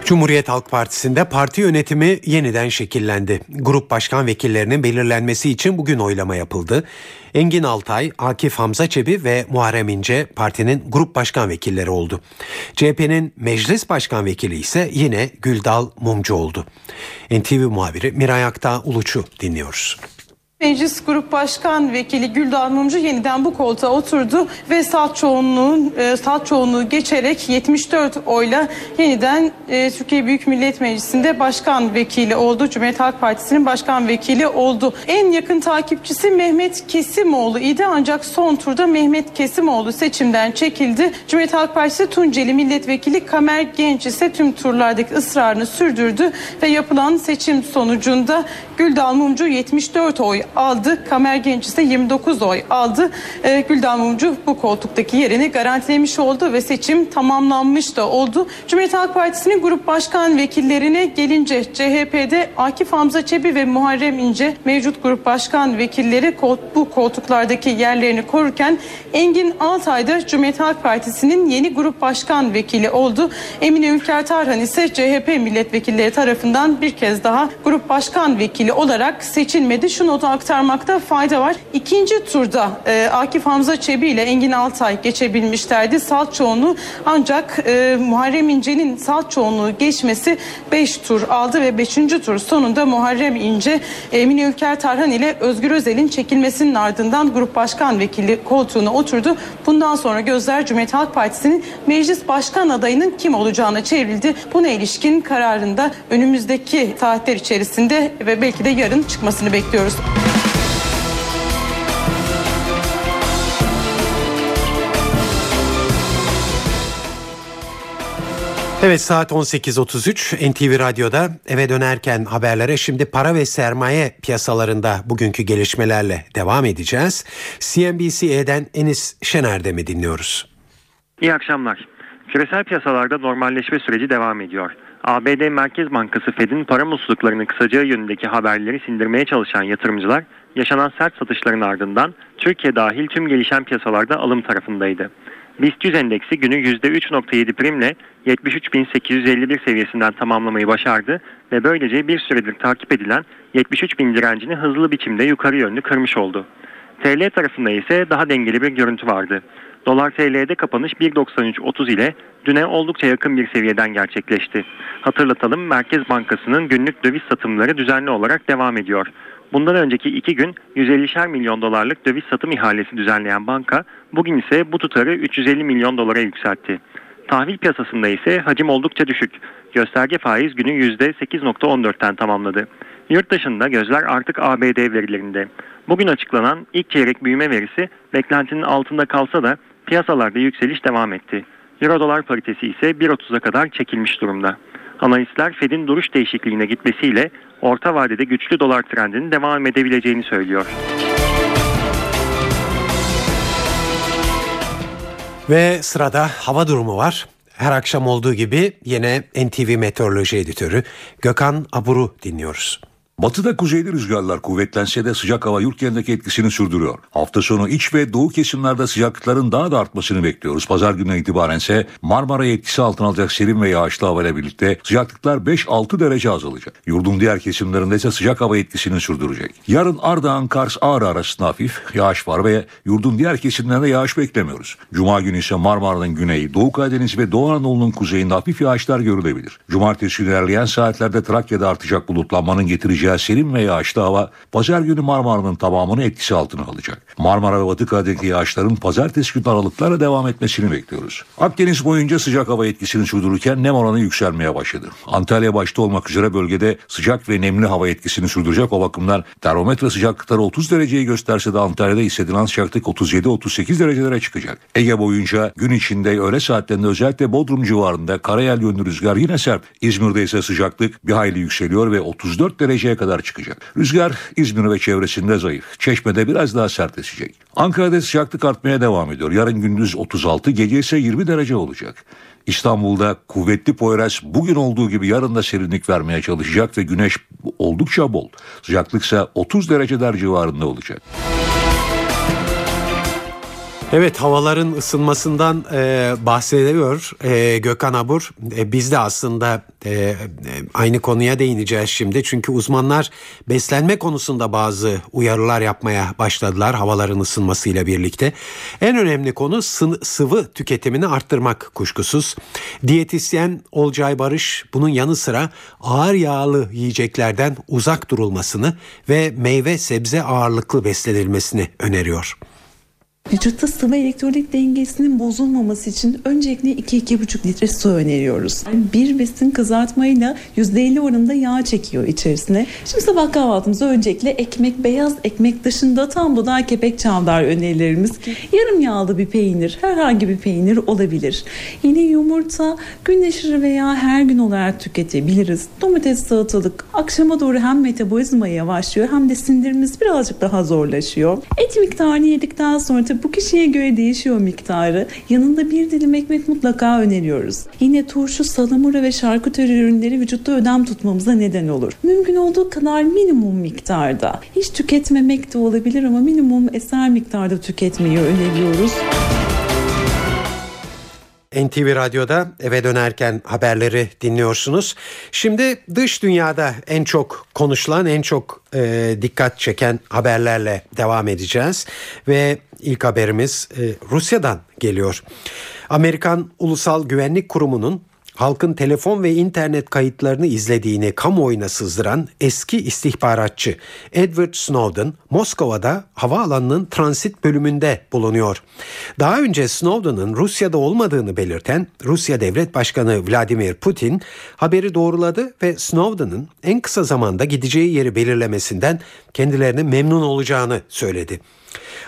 Cumhuriyet Halk Partisi'nde parti yönetimi yeniden şekillendi. Grup başkan vekillerinin belirlenmesi için bugün oylama yapıldı. Engin Altay, Akif Hamza Çebi ve Muharrem İnce partinin grup başkan vekilleri oldu. CHP'nin meclis başkan vekili ise yine Güldal Mumcu oldu. NTV muhabiri Miray Akta Uluç'u dinliyoruz. Meclis Grup Başkan Vekili Güldal Mumcu yeniden bu koltuğa oturdu ve salt çoğunluğun e, salt çoğunluğu geçerek 74 oyla yeniden e, Türkiye Büyük Millet Meclisi'nde başkan vekili oldu. Cumhuriyet Halk Partisi'nin başkan vekili oldu. En yakın takipçisi Mehmet Kesimoğlu idi ancak son turda Mehmet Kesimoğlu seçimden çekildi. Cumhuriyet Halk Partisi Tunceli Milletvekili Kamer Genç ise tüm turlardaki ısrarını sürdürdü ve yapılan seçim sonucunda Güldal Mumcu 74 oy aldı. Kamer Genç ise 29 oy aldı. E, Güldan Mumcu bu koltuktaki yerini garantilemiş oldu ve seçim tamamlanmış da oldu. Cumhuriyet Halk Partisi'nin grup başkan vekillerine gelince CHP'de Akif Hamza Çebi ve Muharrem İnce mevcut grup başkan vekilleri bu koltuklardaki yerlerini korurken Engin Altay da Cumhuriyet Halk Partisi'nin yeni grup başkan vekili oldu. Emine Ülker Tarhan ise CHP milletvekilleri tarafından bir kez daha grup başkan vekili olarak seçilmedi. Şu notu aktarmakta fayda var. İkinci turda e, Akif Hamza Çebi ile Engin Altay geçebilmişlerdi. Salt çoğunluğu ancak e, Muharrem İnce'nin salt çoğunluğu geçmesi 5 tur aldı ve 5. tur sonunda Muharrem İnce, Emine Ülker Tarhan ile Özgür Özel'in çekilmesinin ardından grup başkan vekili koltuğuna oturdu. Bundan sonra gözler Cumhuriyet Halk Partisi'nin meclis başkan adayının kim olacağına çevrildi. Buna ilişkin kararında önümüzdeki tarihler içerisinde ve belki de yarın çıkmasını bekliyoruz. Evet saat 18.33 NTV Radyo'da eve dönerken haberlere şimdi para ve sermaye piyasalarında bugünkü gelişmelerle devam edeceğiz. CNBC'den Enis Şener'de mi dinliyoruz? İyi akşamlar. Küresel piyasalarda normalleşme süreci devam ediyor. ABD Merkez Bankası Fed'in para musluklarını kısacağı yönündeki haberleri sindirmeye çalışan yatırımcılar yaşanan sert satışların ardından Türkiye dahil tüm gelişen piyasalarda alım tarafındaydı. BIST 100 endeksi günü %3.7 primle 73.851 seviyesinden tamamlamayı başardı ve böylece bir süredir takip edilen 73.000 direncini hızlı biçimde yukarı yönlü kırmış oldu. TL tarafında ise daha dengeli bir görüntü vardı. Dolar TL'de kapanış 1.93.30 ile düne oldukça yakın bir seviyeden gerçekleşti. Hatırlatalım Merkez Bankası'nın günlük döviz satımları düzenli olarak devam ediyor. Bundan önceki iki gün 150'şer milyon dolarlık döviz satım ihalesi düzenleyen banka bugün ise bu tutarı 350 milyon dolara yükseltti. Tahvil piyasasında ise hacim oldukça düşük. Gösterge faiz günü %8.14'ten tamamladı. Yurt dışında gözler artık ABD verilerinde. Bugün açıklanan ilk çeyrek büyüme verisi beklentinin altında kalsa da piyasalarda yükseliş devam etti. Euro dolar paritesi ise 1.30'a kadar çekilmiş durumda. Analistler Fed'in duruş değişikliğine gitmesiyle orta vadede güçlü dolar trendinin devam edebileceğini söylüyor. Ve sırada hava durumu var. Her akşam olduğu gibi yine NTV Meteoroloji Editörü Gökhan Abur'u dinliyoruz. Batıda kuzeyli rüzgarlar kuvvetlense de sıcak hava yurt genelindeki etkisini sürdürüyor. Hafta sonu iç ve doğu kesimlerde sıcaklıkların daha da artmasını bekliyoruz. Pazar gününe itibaren ise Marmara'yı etkisi altına alacak serin ve yağışlı havayla birlikte sıcaklıklar 5-6 derece azalacak. Yurdun diğer kesimlerinde ise sıcak hava etkisini sürdürecek. Yarın Ardahan, Kars, Ağrı arasında hafif yağış var ve yurdun diğer kesimlerinde yağış beklemiyoruz. Cuma günü ise Marmara'nın güneyi, Doğu Karadeniz ve Doğu Anadolu'nun kuzeyinde hafif yağışlar görülebilir. Cumartesi ilerleyen saatlerde Trakya'da artacak bulutlanmanın getireceği serin ve yağışlı hava pazar günü Marmara'nın tamamını etkisi altına alacak. Marmara ve Batı Karadeniz'deki yağışların pazartesi günü aralıklarla devam etmesini bekliyoruz. Akdeniz boyunca sıcak hava etkisini sürdürürken nem oranı yükselmeye başladı. Antalya başta olmak üzere bölgede sıcak ve nemli hava etkisini sürdürecek o bakımdan termometre sıcaklıkları 30 dereceyi gösterse de Antalya'da hissedilen sıcaklık 37-38 derecelere çıkacak. Ege boyunca gün içinde öğle saatlerinde özellikle Bodrum civarında karayel yönlü rüzgar yine sert. İzmir'de ise sıcaklık bir hayli yükseliyor ve 34 dereceye kadar çıkacak. Rüzgar İzmir ve çevresinde zayıf. Çeşme'de biraz daha sertleşecek. Ankara'da sıcaklık artmaya devam ediyor. Yarın gündüz 36, gece ise 20 derece olacak. İstanbul'da kuvvetli Poyraz bugün olduğu gibi yarın da serinlik vermeye çalışacak ve güneş oldukça bol. Sıcaklık ise 30 dereceler civarında olacak. Evet havaların ısınmasından e, bahsediyor e, Gökhan Abur. E, biz de aslında e, e, aynı konuya değineceğiz şimdi. Çünkü uzmanlar beslenme konusunda bazı uyarılar yapmaya başladılar havaların ısınmasıyla birlikte. En önemli konu sı- sıvı tüketimini arttırmak kuşkusuz. Diyetisyen Olcay Barış bunun yanı sıra ağır yağlı yiyeceklerden uzak durulmasını ve meyve sebze ağırlıklı beslenilmesini öneriyor. Vücutta sıvı elektrolit dengesinin bozulmaması için öncelikle 2-2,5 litre su öneriyoruz. Yani bir besin kızartmayla %50 oranında yağ çekiyor içerisine. Şimdi sabah kahvaltımızda öncelikle ekmek, beyaz ekmek dışında tam buğday kepek çavdar önerilerimiz. Yarım yağlı bir peynir, herhangi bir peynir olabilir. Yine yumurta, gün aşırı veya her gün olarak tüketebiliriz. Domates, salatalık akşama doğru hem metabolizma yavaşlıyor hem de sindirimimiz birazcık daha zorlaşıyor. Et miktarını yedikten sonra bu kişiye göre değişiyor miktarı. Yanında bir dilim ekmek mutlaka öneriyoruz. Yine turşu, salamura ve şarküteri ürünleri vücutta ödem tutmamıza neden olur. Mümkün olduğu kadar minimum miktarda. Hiç tüketmemek de olabilir ama minimum eser miktarda tüketmeyi öneriyoruz. NTV Radyo'da eve dönerken haberleri dinliyorsunuz. Şimdi dış dünyada en çok konuşulan, en çok e, dikkat çeken haberlerle devam edeceğiz. Ve ilk haberimiz e, Rusya'dan geliyor. Amerikan Ulusal Güvenlik Kurumu'nun halkın telefon ve internet kayıtlarını izlediğini kamuoyuna sızdıran eski istihbaratçı Edward Snowden Moskova'da havaalanının transit bölümünde bulunuyor. Daha önce Snowden'ın Rusya'da olmadığını belirten Rusya Devlet Başkanı Vladimir Putin haberi doğruladı ve Snowden'ın en kısa zamanda gideceği yeri belirlemesinden kendilerini memnun olacağını söyledi.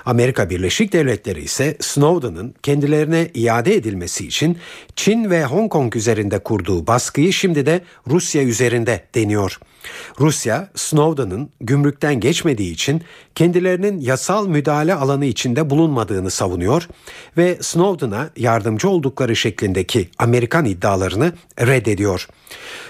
Amerika Birleşik Devletleri ise Snowden'ın kendilerine iade edilmesi için Çin ve Hong Kong üzerinde kurduğu baskıyı şimdi de Rusya üzerinde deniyor. Rusya, Snowden'ın gümrükten geçmediği için kendilerinin yasal müdahale alanı içinde bulunmadığını savunuyor ve Snowden'a yardımcı oldukları şeklindeki Amerikan iddialarını reddediyor.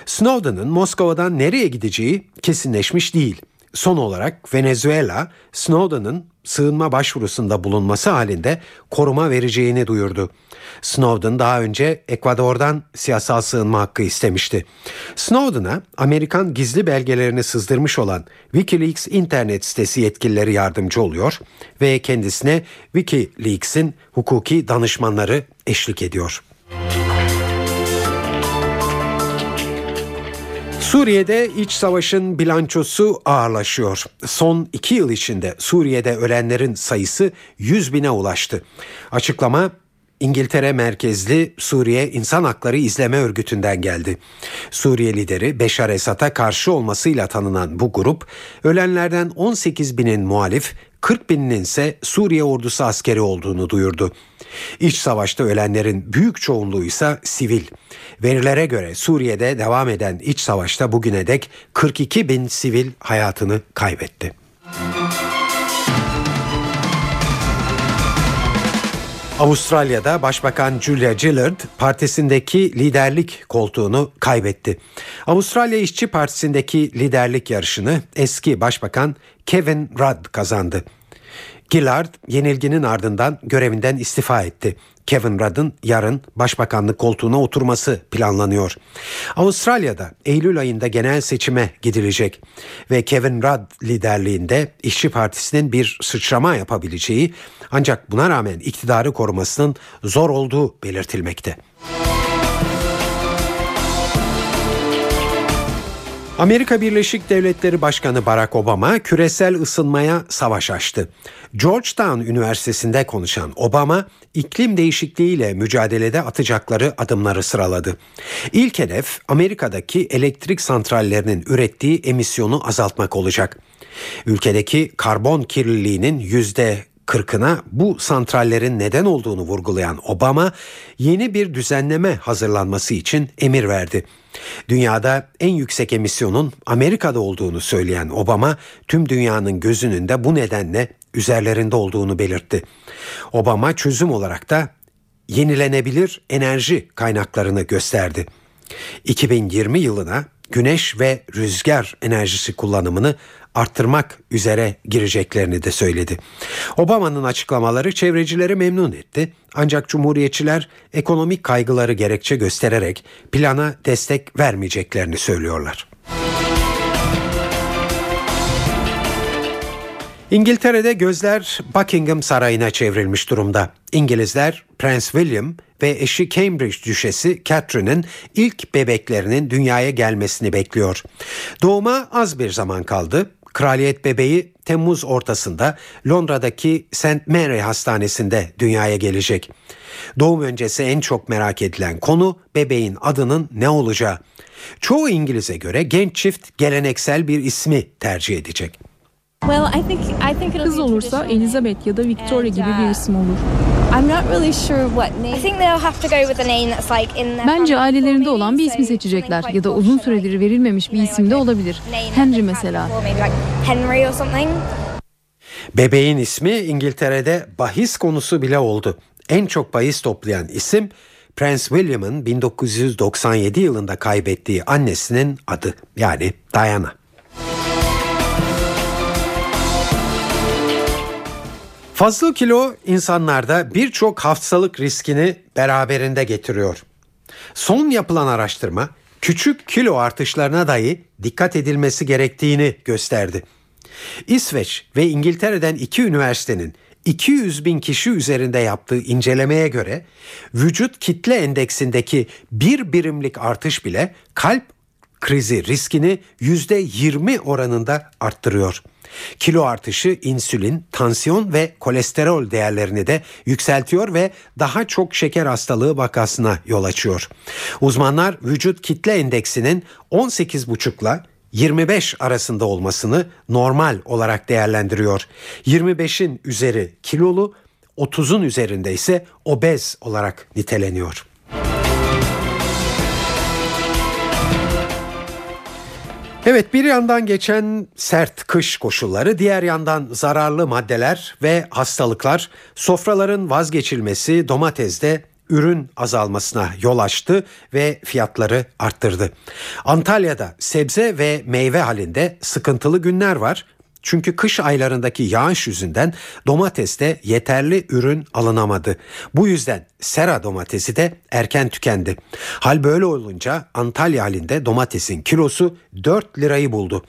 Snowden'ın Moskova'dan nereye gideceği kesinleşmiş değil. Son olarak Venezuela, Snowden'ın sığınma başvurusunda bulunması halinde koruma vereceğini duyurdu. Snowden daha önce Ekvador'dan siyasal sığınma hakkı istemişti. Snowden'a Amerikan gizli belgelerini sızdırmış olan Wikileaks internet sitesi yetkilileri yardımcı oluyor ve kendisine Wikileaks'in hukuki danışmanları eşlik ediyor. Suriye'de iç savaşın bilançosu ağırlaşıyor. Son iki yıl içinde Suriye'de ölenlerin sayısı 100 bine ulaştı. Açıklama İngiltere merkezli Suriye İnsan Hakları İzleme Örgütü'nden geldi. Suriye lideri Beşar Esad'a karşı olmasıyla tanınan bu grup, ölenlerden 18 binin muhalif, 40 binin ise Suriye ordusu askeri olduğunu duyurdu. İç savaşta ölenlerin büyük çoğunluğu ise sivil. Verilere göre Suriye'de devam eden iç savaşta bugüne dek 42 bin sivil hayatını kaybetti. Avustralya'da Başbakan Julia Gillard partisindeki liderlik koltuğunu kaybetti. Avustralya İşçi Partisi'ndeki liderlik yarışını eski Başbakan Kevin Rudd kazandı. Gillard yenilginin ardından görevinden istifa etti. Kevin Rudd'ın yarın başbakanlık koltuğuna oturması planlanıyor. Avustralya'da Eylül ayında genel seçime gidilecek ve Kevin Rudd liderliğinde İşçi Partisi'nin bir sıçrama yapabileceği ancak buna rağmen iktidarı korumasının zor olduğu belirtilmekte. Amerika Birleşik Devletleri Başkanı Barack Obama küresel ısınmaya savaş açtı. Georgetown Üniversitesi'nde konuşan Obama iklim değişikliğiyle mücadelede atacakları adımları sıraladı. İlk hedef Amerika'daki elektrik santrallerinin ürettiği emisyonu azaltmak olacak. Ülkedeki karbon kirliliğinin yüzde 40'ına bu santrallerin neden olduğunu vurgulayan Obama yeni bir düzenleme hazırlanması için emir verdi. Dünyada en yüksek emisyonun Amerika'da olduğunu söyleyen Obama tüm dünyanın gözünün de bu nedenle üzerlerinde olduğunu belirtti. Obama çözüm olarak da yenilenebilir enerji kaynaklarını gösterdi. 2020 yılına güneş ve rüzgar enerjisi kullanımını arttırmak üzere gireceklerini de söyledi. Obama'nın açıklamaları çevrecileri memnun etti. Ancak cumhuriyetçiler ekonomik kaygıları gerekçe göstererek plana destek vermeyeceklerini söylüyorlar. İngiltere'de gözler Buckingham Sarayı'na çevrilmiş durumda. İngilizler Prens William ve eşi Cambridge Düşesi Catherine'in ilk bebeklerinin dünyaya gelmesini bekliyor. Doğuma az bir zaman kaldı. Kraliyet bebeği Temmuz ortasında Londra'daki St. Mary Hastanesi'nde dünyaya gelecek. Doğum öncesi en çok merak edilen konu bebeğin adının ne olacağı. Çoğu İngiliz'e göre genç çift geleneksel bir ismi tercih edecek. Kız olursa Elizabeth ya da Victoria gibi bir isim olur. Bence ailelerinde olan bir ismi seçecekler ya da uzun süredir verilmemiş bir isim de olabilir. Henry mesela. Bebeğin ismi İngiltere'de bahis konusu bile oldu. En çok bahis toplayan isim Prens William'ın 1997 yılında kaybettiği annesinin adı yani Diana. Fazla kilo insanlarda birçok hastalık riskini beraberinde getiriyor. Son yapılan araştırma küçük kilo artışlarına dahi dikkat edilmesi gerektiğini gösterdi. İsveç ve İngiltere'den iki üniversitenin 200 bin kişi üzerinde yaptığı incelemeye göre vücut kitle endeksindeki bir birimlik artış bile kalp krizi riskini %20 oranında arttırıyor. Kilo artışı insülin, tansiyon ve kolesterol değerlerini de yükseltiyor ve daha çok şeker hastalığı vakasına yol açıyor. Uzmanlar vücut kitle endeksinin 18,5 ile 25 arasında olmasını normal olarak değerlendiriyor. 25'in üzeri kilolu, 30'un üzerinde ise obez olarak niteleniyor. Evet bir yandan geçen sert kış koşulları, diğer yandan zararlı maddeler ve hastalıklar sofraların vazgeçilmesi domatesde ürün azalmasına yol açtı ve fiyatları arttırdı. Antalya'da sebze ve meyve halinde sıkıntılı günler var. Çünkü kış aylarındaki yağış yüzünden domateste yeterli ürün alınamadı. Bu yüzden sera domatesi de erken tükendi. Hal böyle olunca Antalya halinde domatesin kilosu 4 lirayı buldu.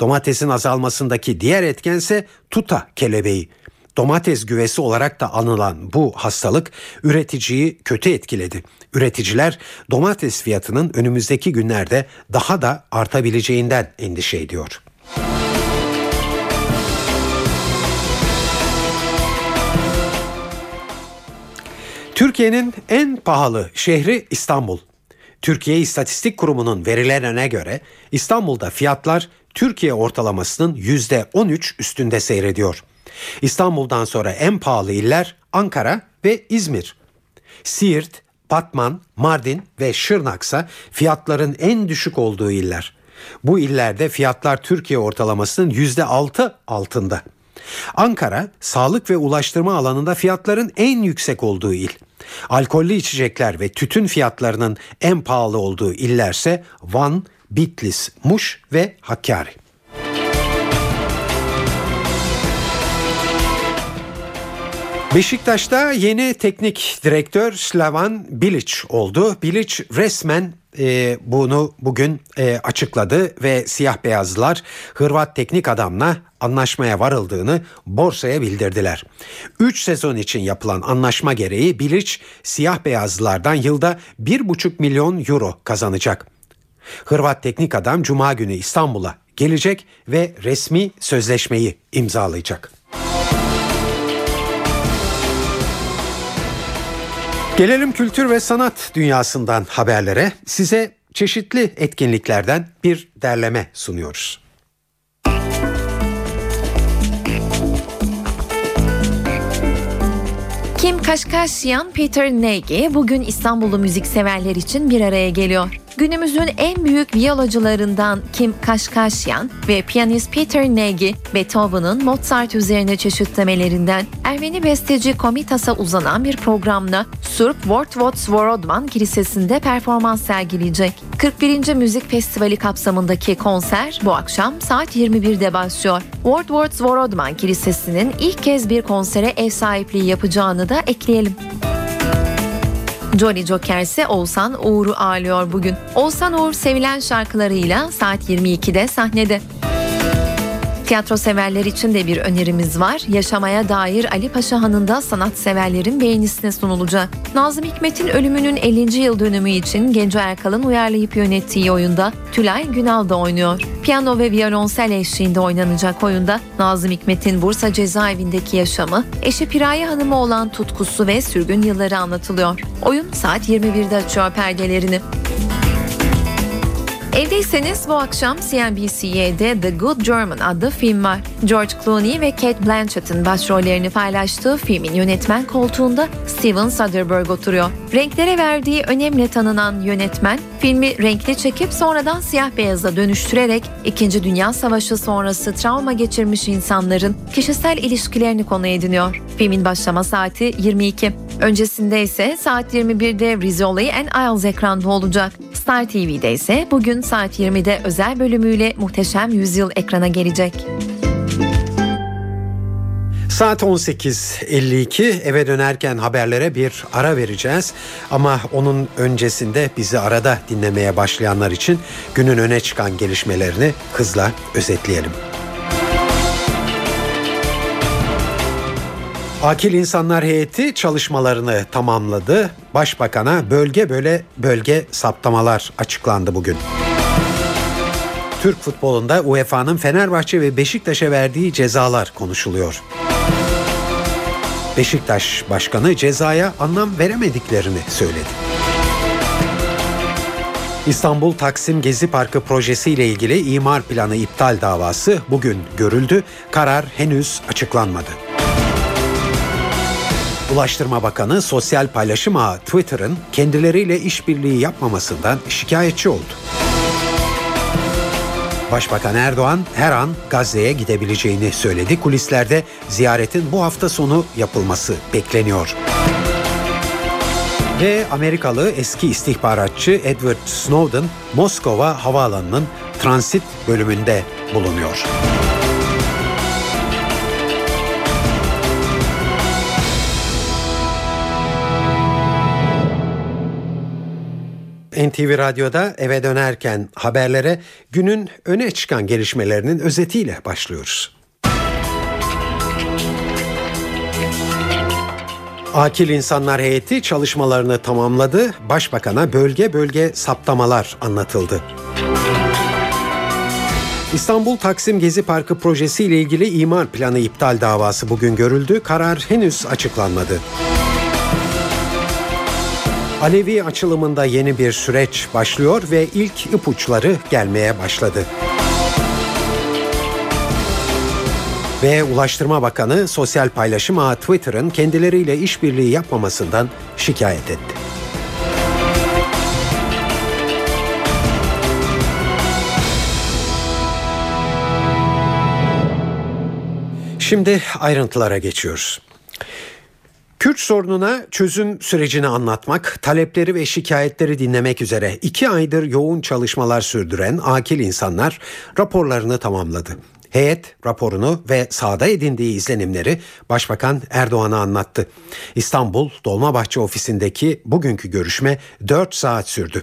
Domatesin azalmasındaki diğer etkense tuta kelebeği. Domates güvesi olarak da anılan bu hastalık üreticiyi kötü etkiledi. Üreticiler domates fiyatının önümüzdeki günlerde daha da artabileceğinden endişe ediyor. Türkiye'nin en pahalı şehri İstanbul. Türkiye İstatistik Kurumu'nun verilerine göre İstanbul'da fiyatlar Türkiye ortalamasının %13 üstünde seyrediyor. İstanbul'dan sonra en pahalı iller Ankara ve İzmir. Siirt, Batman, Mardin ve Şırnaksa fiyatların en düşük olduğu iller. Bu illerde fiyatlar Türkiye ortalamasının %6 altında. Ankara, sağlık ve ulaştırma alanında fiyatların en yüksek olduğu il. Alkollü içecekler ve tütün fiyatlarının en pahalı olduğu illerse Van, Bitlis, Muş ve Hakkari. Beşiktaş'ta yeni teknik direktör Slavan Bilic oldu. Bilic resmen e, bunu bugün e, açıkladı ve siyah beyazlılar Hırvat teknik adamla anlaşmaya varıldığını borsaya bildirdiler. 3 sezon için yapılan anlaşma gereği Bilic siyah beyazlılardan yılda 1,5 milyon euro kazanacak. Hırvat teknik adam Cuma günü İstanbul'a gelecek ve resmi sözleşmeyi imzalayacak. Gelelim kültür ve sanat dünyasından haberlere. Size çeşitli etkinliklerden bir derleme sunuyoruz. Kim Kaşkaşyan, Peter Nagy bugün İstanbullu müzikseverler için bir araya geliyor. Günümüzün en büyük viyolacılarından Kim Kaşkaşyan ve piyanist Peter Nagy, Beethoven'ın Mozart üzerine çeşitlemelerinden Ermeni besteci Komitas'a uzanan bir programla Surp Wortvots Svorodman Kilisesi'nde performans sergileyecek. 41. Müzik Festivali kapsamındaki konser bu akşam saat 21'de başlıyor. Wortvots Svorodman Kilisesi'nin ilk kez bir konsere ev sahipliği yapacağını da ekleyelim. Johnny Joker ise Oğuzhan Uğur'u ağırlıyor bugün. Oğuzhan Uğur sevilen şarkılarıyla saat 22'de sahnede. Tiyatro severler için de bir önerimiz var. Yaşamaya dair Ali Paşa Hanı'nda sanatseverlerin beğenisine sunulacak. Nazım Hikmet'in ölümünün 50. yıl dönümü için Genco Erkal'ın uyarlayıp yönettiği oyunda Tülay Günal da oynuyor. Piyano ve violonsel eşliğinde oynanacak oyunda Nazım Hikmet'in Bursa cezaevindeki yaşamı, eşi Piraye Hanım'a olan tutkusu ve sürgün yılları anlatılıyor. Oyun saat 21'de açıyor perdelerini. Evdeyseniz bu akşam CNBC'de The Good German adlı film var. George Clooney ve Kate Blanchett'in başrollerini paylaştığı filmin yönetmen koltuğunda Steven Soderbergh oturuyor. Renklere verdiği önemle tanınan yönetmen, filmi renkli çekip sonradan siyah beyaza dönüştürerek 2. Dünya Savaşı sonrası travma geçirmiş insanların kişisel ilişkilerini konu ediniyor. Filmin başlama saati 22. Öncesinde ise saat 21'de Rizzoli and Isles ekranda olacak. Star TV'de ise bugün saat 20'de özel bölümüyle Muhteşem Yüzyıl ekrana gelecek. Saat 18.52 eve dönerken haberlere bir ara vereceğiz. Ama onun öncesinde bizi arada dinlemeye başlayanlar için günün öne çıkan gelişmelerini hızla özetleyelim. Akil İnsanlar Heyeti çalışmalarını tamamladı. Başbakan'a bölge böyle bölge saptamalar açıklandı bugün. Türk futbolunda UEFA'nın Fenerbahçe ve Beşiktaş'a verdiği cezalar konuşuluyor. Beşiktaş Başkanı cezaya anlam veremediklerini söyledi. İstanbul Taksim Gezi Parkı projesi ile ilgili imar planı iptal davası bugün görüldü. Karar henüz açıklanmadı. Ulaştırma Bakanı sosyal paylaşım ağı Twitter'ın kendileriyle işbirliği yapmamasından şikayetçi oldu. Başbakan Erdoğan her an Gazze'ye gidebileceğini söyledi. Kulislerde ziyaretin bu hafta sonu yapılması bekleniyor. Ve Amerikalı eski istihbaratçı Edward Snowden Moskova havaalanının transit bölümünde bulunuyor. NTV Radyo'da eve dönerken haberlere günün öne çıkan gelişmelerinin özetiyle başlıyoruz. Akil İnsanlar Heyeti çalışmalarını tamamladı. Başbakan'a bölge bölge saptamalar anlatıldı. İstanbul Taksim Gezi Parkı projesi ile ilgili imar planı iptal davası bugün görüldü. Karar henüz açıklanmadı. Alevi açılımında yeni bir süreç başlıyor ve ilk ipuçları gelmeye başladı. Ve Ulaştırma Bakanı sosyal paylaşım ağı Twitter'ın kendileriyle işbirliği yapmamasından şikayet etti. Şimdi ayrıntılara geçiyoruz. Kürt sorununa çözüm sürecini anlatmak, talepleri ve şikayetleri dinlemek üzere iki aydır yoğun çalışmalar sürdüren akil insanlar raporlarını tamamladı. Heyet raporunu ve sahada edindiği izlenimleri Başbakan Erdoğan'a anlattı. İstanbul Dolmabahçe ofisindeki bugünkü görüşme 4 saat sürdü.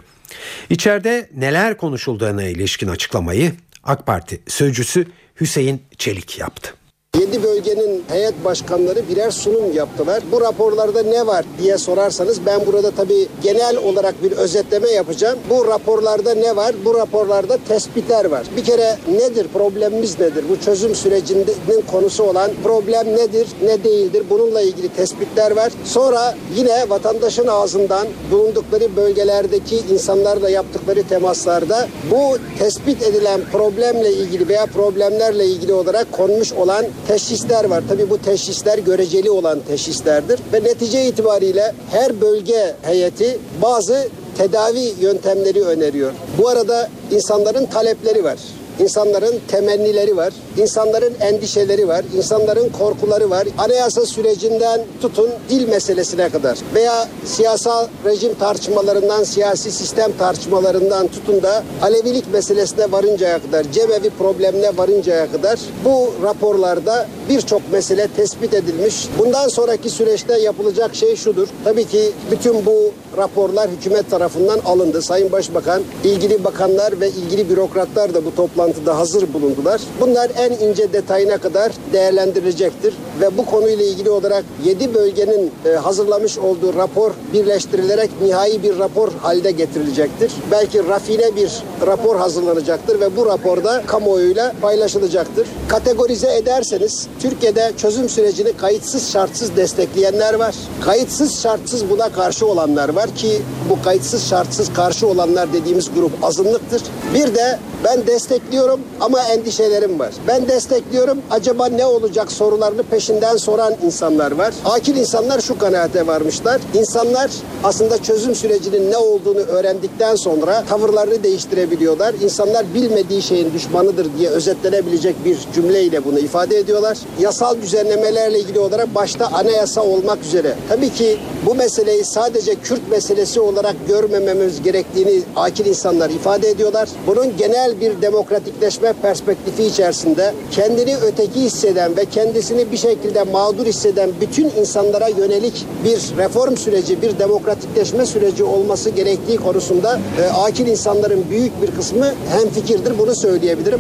İçeride neler konuşulduğuna ilişkin açıklamayı AK Parti sözcüsü Hüseyin Çelik yaptı. 7 bölgenin heyet başkanları birer sunum yaptılar. Bu raporlarda ne var diye sorarsanız ben burada tabii genel olarak bir özetleme yapacağım. Bu raporlarda ne var? Bu raporlarda tespitler var. Bir kere nedir? Problemimiz nedir? Bu çözüm sürecinin konusu olan problem nedir? Ne değildir? Bununla ilgili tespitler var. Sonra yine vatandaşın ağzından bulundukları bölgelerdeki insanlarla yaptıkları temaslarda bu tespit edilen problemle ilgili veya problemlerle ilgili olarak konmuş olan teşhisler var. Tabii bu teşhisler göreceli olan teşhislerdir ve netice itibariyle her bölge heyeti bazı tedavi yöntemleri öneriyor. Bu arada insanların talepleri var. İnsanların temennileri var, insanların endişeleri var, insanların korkuları var. Anayasa sürecinden tutun dil meselesine kadar veya siyasal rejim tartışmalarından, siyasi sistem tartışmalarından tutun da Alevilik meselesine varıncaya kadar, cemevi problemine varıncaya kadar bu raporlarda birçok mesele tespit edilmiş. Bundan sonraki süreçte yapılacak şey şudur. Tabii ki bütün bu raporlar hükümet tarafından alındı. Sayın Başbakan, ilgili bakanlar ve ilgili bürokratlar da bu toplantıda hazır bulundular. Bunlar en ince detayına kadar değerlendirilecektir ve bu konuyla ilgili olarak 7 bölgenin e, hazırlamış olduğu rapor birleştirilerek nihai bir rapor halde getirilecektir. Belki rafine bir rapor hazırlanacaktır ve bu raporda kamuoyuyla paylaşılacaktır. Kategorize ederseniz Türkiye'de çözüm sürecini kayıtsız şartsız destekleyenler var. Kayıtsız şartsız buna karşı olanlar var ki bu kayıtsız şartsız karşı olanlar dediğimiz grup azınlıktır. Bir de ben destekliyorum ama endişelerim var. Ben destekliyorum acaba ne olacak sorularını peşinden soran insanlar var. Akil insanlar şu kanaate varmışlar. İnsanlar aslında çözüm sürecinin ne olduğunu öğrendikten sonra tavırlarını değiştirebiliyorlar. İnsanlar bilmediği şeyin düşmanıdır diye özetlenebilecek bir cümleyle bunu ifade ediyorlar. Yasal düzenlemelerle ilgili olarak başta anayasa olmak üzere. Tabii ki bu meseleyi sadece Kürt meselesi olarak görmememiz gerektiğini akil insanlar ifade ediyorlar. Bunun genel bir demokratikleşme perspektifi içerisinde kendini öteki hisseden ve kendisini bir şekilde mağdur hisseden bütün insanlara yönelik bir reform süreci, bir demokratikleşme süreci olması gerektiği konusunda e, akil insanların büyük bir kısmı hemfikirdir. Bunu söyleyebilirim.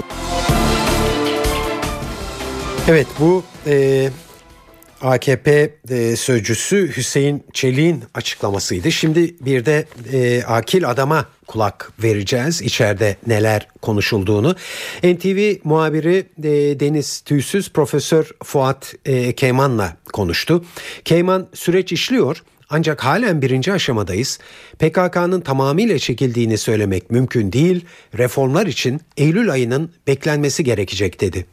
Evet bu e, AKP e, sözcüsü Hüseyin Çelik'in açıklamasıydı. Şimdi bir de e, akil adama kulak vereceğiz içeride neler konuşulduğunu. NTV muhabiri e, Deniz Tüysüz Profesör Fuat e, Keyman'la konuştu. Keyman süreç işliyor ancak halen birinci aşamadayız. PKK'nın tamamıyla çekildiğini söylemek mümkün değil. Reformlar için Eylül ayının beklenmesi gerekecek dedi.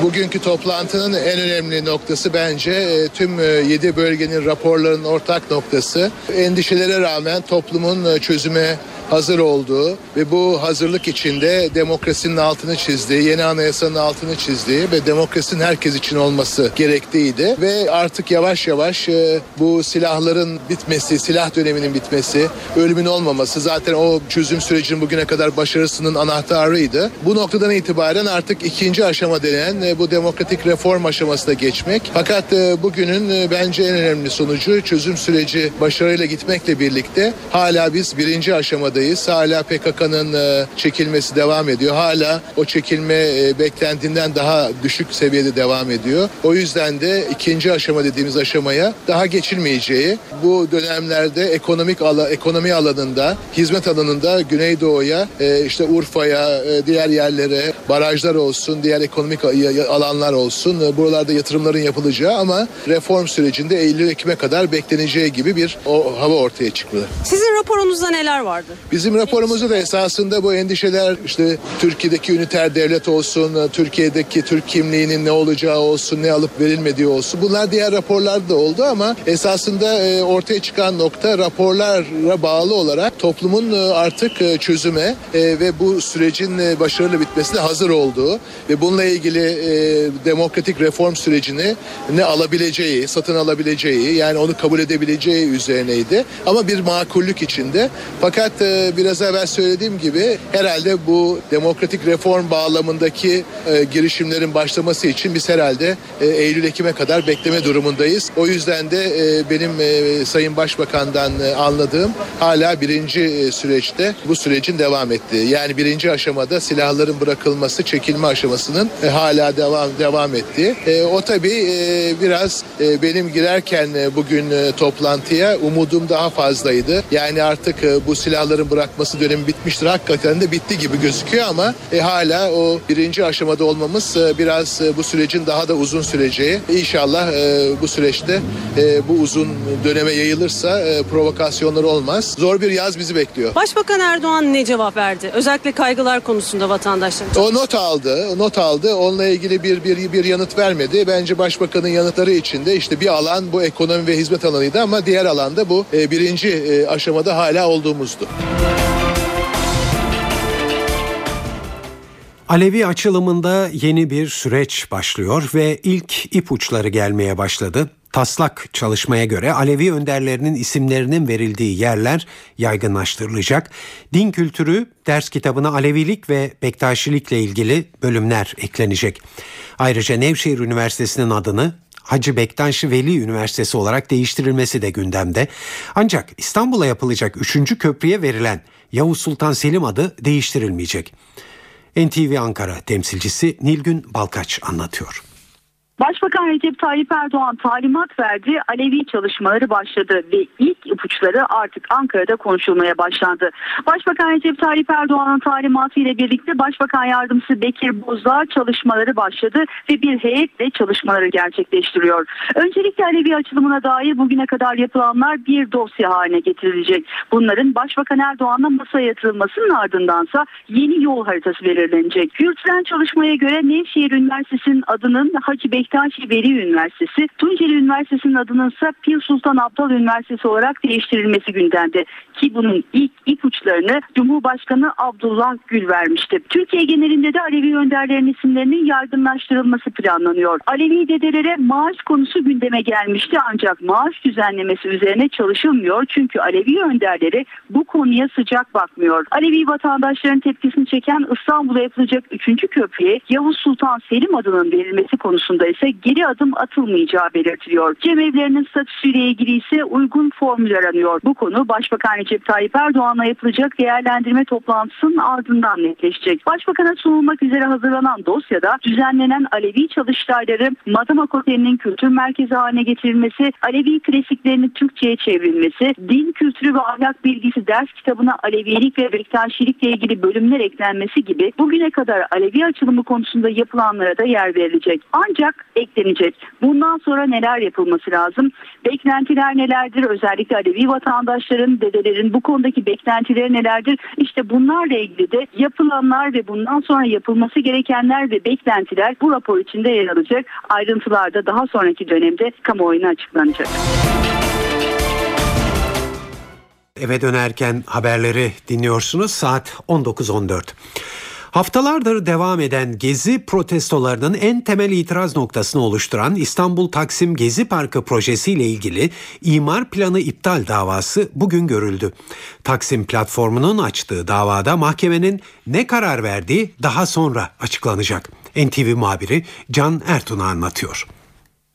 Bugünkü toplantının en önemli noktası bence e, tüm 7 bölgenin raporlarının ortak noktası. Endişelere rağmen toplumun e, çözüme hazır olduğu ve bu hazırlık içinde demokrasinin altını çizdiği, yeni anayasanın altını çizdiği ve demokrasinin herkes için olması gerektiğiydi. Ve artık yavaş yavaş e, bu silahların bitmesi, silah döneminin bitmesi, ölümün olmaması zaten o çözüm sürecinin bugüne kadar başarısının anahtarıydı. Bu noktadan itibaren artık ikinci aşama denen e, bu demokratik reform aşamasına geçmek. Fakat e, bugünün bence en önemli sonucu çözüm süreci başarıyla gitmekle birlikte hala biz birinci aşamada aşamadayız. Hala PKK'nın e, çekilmesi devam ediyor. Hala o çekilme e, beklendiğinden daha düşük seviyede devam ediyor. O yüzden de ikinci aşama dediğimiz aşamaya daha geçilmeyeceği, bu dönemlerde ekonomik ala, ekonomi alanında, hizmet alanında Güneydoğu'ya, e, işte Urfa'ya, diğer yerlere, barajlar olsun, diğer ekonomik alanlar olsun, buralarda yatırımların yapılacağı ama reform sürecinde Eylül-Ekim'e kadar bekleneceği gibi bir o hava ortaya çıktı. Sizin raporunuzda neler vardı? Bizim raporumuzda da esasında bu endişeler işte Türkiye'deki üniter devlet olsun, Türkiye'deki Türk kimliğinin ne olacağı olsun, ne alıp verilmediği olsun. Bunlar diğer raporlarda da oldu ama esasında e, ortaya çıkan nokta raporlara bağlı olarak toplumun e, artık e, çözüme ve bu sürecin başarılı bitmesine hazır olduğu ve bununla ilgili demokratik reform sürecini ne alabileceği, satın alabileceği yani onu kabul edebileceği üzerineydi. Ama bir makullük içinde. Fakat biraz evvel söylediğim gibi herhalde bu demokratik reform bağlamındaki e, girişimlerin başlaması için biz herhalde e, Eylül-Ekim'e kadar bekleme durumundayız. O yüzden de e, benim e, Sayın Başbakan'dan e, anladığım hala birinci e, süreçte bu sürecin devam ettiği. Yani birinci aşamada silahların bırakılması, çekilme aşamasının e, hala devam devam ettiği. E, o tabii e, biraz e, benim girerken e, bugün e, toplantıya umudum daha fazlaydı. Yani artık e, bu silahların bırakması dönemi bitmiştir. Hakikaten de bitti gibi gözüküyor ama e, hala o birinci aşamada olmamız e, biraz e, bu sürecin daha da uzun süreceği. İnşallah e, bu süreçte e, bu uzun döneme yayılırsa e, provokasyonlar olmaz. Zor bir yaz bizi bekliyor. Başbakan Erdoğan ne cevap verdi? Özellikle kaygılar konusunda vatandaşların. O not aldı, not aldı. Onunla ilgili bir bir bir yanıt vermedi. Bence başbakanın yanıtları içinde işte bir alan bu ekonomi ve hizmet alanıydı ama diğer alanda bu e, birinci e, aşamada hala olduğumuzdu. Alevi açılımında yeni bir süreç başlıyor ve ilk ipuçları gelmeye başladı. Taslak çalışmaya göre Alevi önderlerinin isimlerinin verildiği yerler yaygınlaştırılacak. Din kültürü ders kitabına Alevilik ve Bektaşilikle ilgili bölümler eklenecek. Ayrıca Nevşehir Üniversitesi'nin adını Hacı Bektaş Veli Üniversitesi olarak değiştirilmesi de gündemde. Ancak İstanbul'a yapılacak 3. köprüye verilen Yavuz Sultan Selim adı değiştirilmeyecek. NTV Ankara temsilcisi Nilgün Balkaç anlatıyor. Başbakan Recep Tayyip Erdoğan talimat verdi, Alevi çalışmaları başladı ve ilk ipuçları artık Ankara'da konuşulmaya başlandı. Başbakan Recep Tayyip Erdoğan'ın talimatı ile birlikte Başbakan Yardımcısı Bekir Bozdağ çalışmaları başladı ve bir heyetle çalışmaları gerçekleştiriyor. Öncelikle Alevi açılımına dair bugüne kadar yapılanlar bir dosya haline getirilecek. Bunların Başbakan Erdoğan'la masaya yatırılmasının ardındansa yeni yol haritası belirlenecek. Yürütülen çalışmaya göre Nevşehir Üniversitesi'nin adının Hacı Bektaş Bektaşi Veli Üniversitesi, Tunceli Üniversitesi'nin adının ise Pir Sultan Abdal Üniversitesi olarak değiştirilmesi gündemde. Ki bunun ilk ipuçlarını Cumhurbaşkanı Abdullah Gül vermişti. Türkiye genelinde de Alevi önderlerin isimlerinin yaygınlaştırılması planlanıyor. Alevi dedelere maaş konusu gündeme gelmişti ancak maaş düzenlemesi üzerine çalışılmıyor. Çünkü Alevi önderleri bu konuya sıcak bakmıyor. Alevi vatandaşların tepkisini çeken İstanbul'a yapılacak 3. köprüye Yavuz Sultan Selim adının verilmesi konusunda ise geri adım atılmayacağı belirtiliyor. Cemevlerinin statüsüyle ilgili ise uygun formül aranıyor. Bu konu Başbakan Recep Tayyip Erdoğan'la yapılacak değerlendirme toplantısının ardından netleşecek. Başbakan'a sunulmak üzere hazırlanan dosyada düzenlenen Alevi çalıştayları Madımak Oteli'nin kültür merkezi haline getirilmesi, Alevi klasiklerinin Türkçe'ye çevrilmesi, din kültürü ve ahlak bilgisi ders kitabına Alevilik ve Bektaşilikle ilgili bölümler eklenmesi gibi bugüne kadar Alevi açılımı konusunda yapılanlara da yer verilecek. Ancak eklenecek. Bundan sonra neler yapılması lazım? Beklentiler nelerdir? Özellikle Alevi vatandaşların, dedelerin bu konudaki beklentileri nelerdir? İşte bunlarla ilgili de yapılanlar ve bundan sonra yapılması gerekenler ve beklentiler bu rapor içinde yer alacak. Ayrıntılar da daha sonraki dönemde kamuoyuna açıklanacak. Eve dönerken haberleri dinliyorsunuz saat 19.14. Haftalardır devam eden gezi protestolarının en temel itiraz noktasını oluşturan İstanbul Taksim Gezi Parkı projesiyle ilgili imar planı iptal davası bugün görüldü. Taksim platformunun açtığı davada mahkemenin ne karar verdiği daha sonra açıklanacak. NTV muhabiri Can Ertun'a anlatıyor.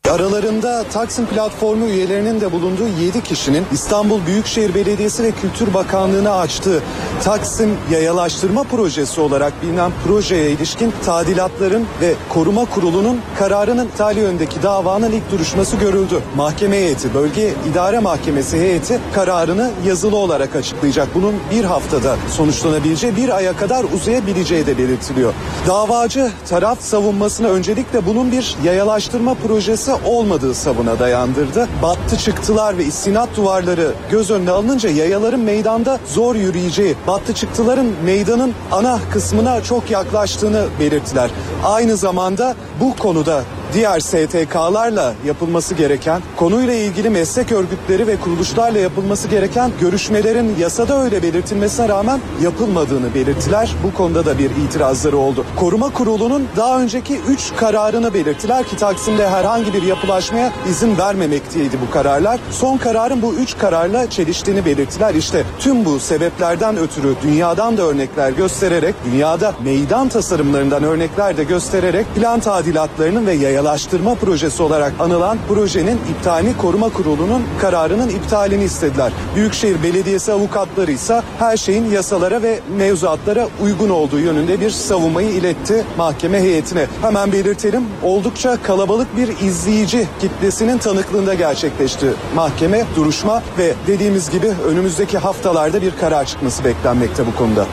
Aralarında Taksim platformu üyelerinin de bulunduğu 7 kişinin İstanbul Büyükşehir Belediyesi ve Kültür Bakanlığı'na açtığı Taksim Yayalaştırma Projesi olarak bilinen projeye ilişkin tadilatların ve koruma kurulunun kararının iptali yönündeki davanın ilk duruşması görüldü. Mahkeme heyeti, Bölge İdare Mahkemesi heyeti kararını yazılı olarak açıklayacak. Bunun bir haftada sonuçlanabileceği bir aya kadar uzayabileceği de belirtiliyor. Davacı taraf savunmasına öncelikle bunun bir yayalaştırma projesi olmadığı savına dayandırdı. Battı çıktılar ve istinat duvarları göz önüne alınınca yayaların meydanda zor yürüyeceği, battı çıktıların meydanın ana kısmına çok yaklaştığını belirttiler. Aynı zamanda bu konuda diğer STK'larla yapılması gereken, konuyla ilgili meslek örgütleri ve kuruluşlarla yapılması gereken görüşmelerin yasada öyle belirtilmesine rağmen yapılmadığını belirttiler. Bu konuda da bir itirazları oldu. Koruma Kurulu'nun daha önceki 3 kararını belirttiler ki Taksim'de herhangi bir yapılaşmaya izin vermemekteydi bu kararlar. Son kararın bu 3 kararla çeliştiğini belirttiler. İşte tüm bu sebeplerden ötürü dünyadan da örnekler göstererek, dünyada meydan tasarımlarından örnekler de göstererek plan tadilatlarının ve yayalaştırma projesi olarak anılan projenin iptalini Koruma Kurulu'nun kararının iptalini istediler. Büyükşehir Belediyesi avukatları ise her şeyin yasalara ve mevzuatlara uygun olduğu yönünde bir savunmayı iletti mahkeme heyetine. Hemen belirtelim oldukça kalabalık bir izleyici kitlesinin tanıklığında gerçekleşti mahkeme duruşma ve dediğimiz gibi önümüzdeki haftalarda bir karar çıkması beklenmekte bu konuda.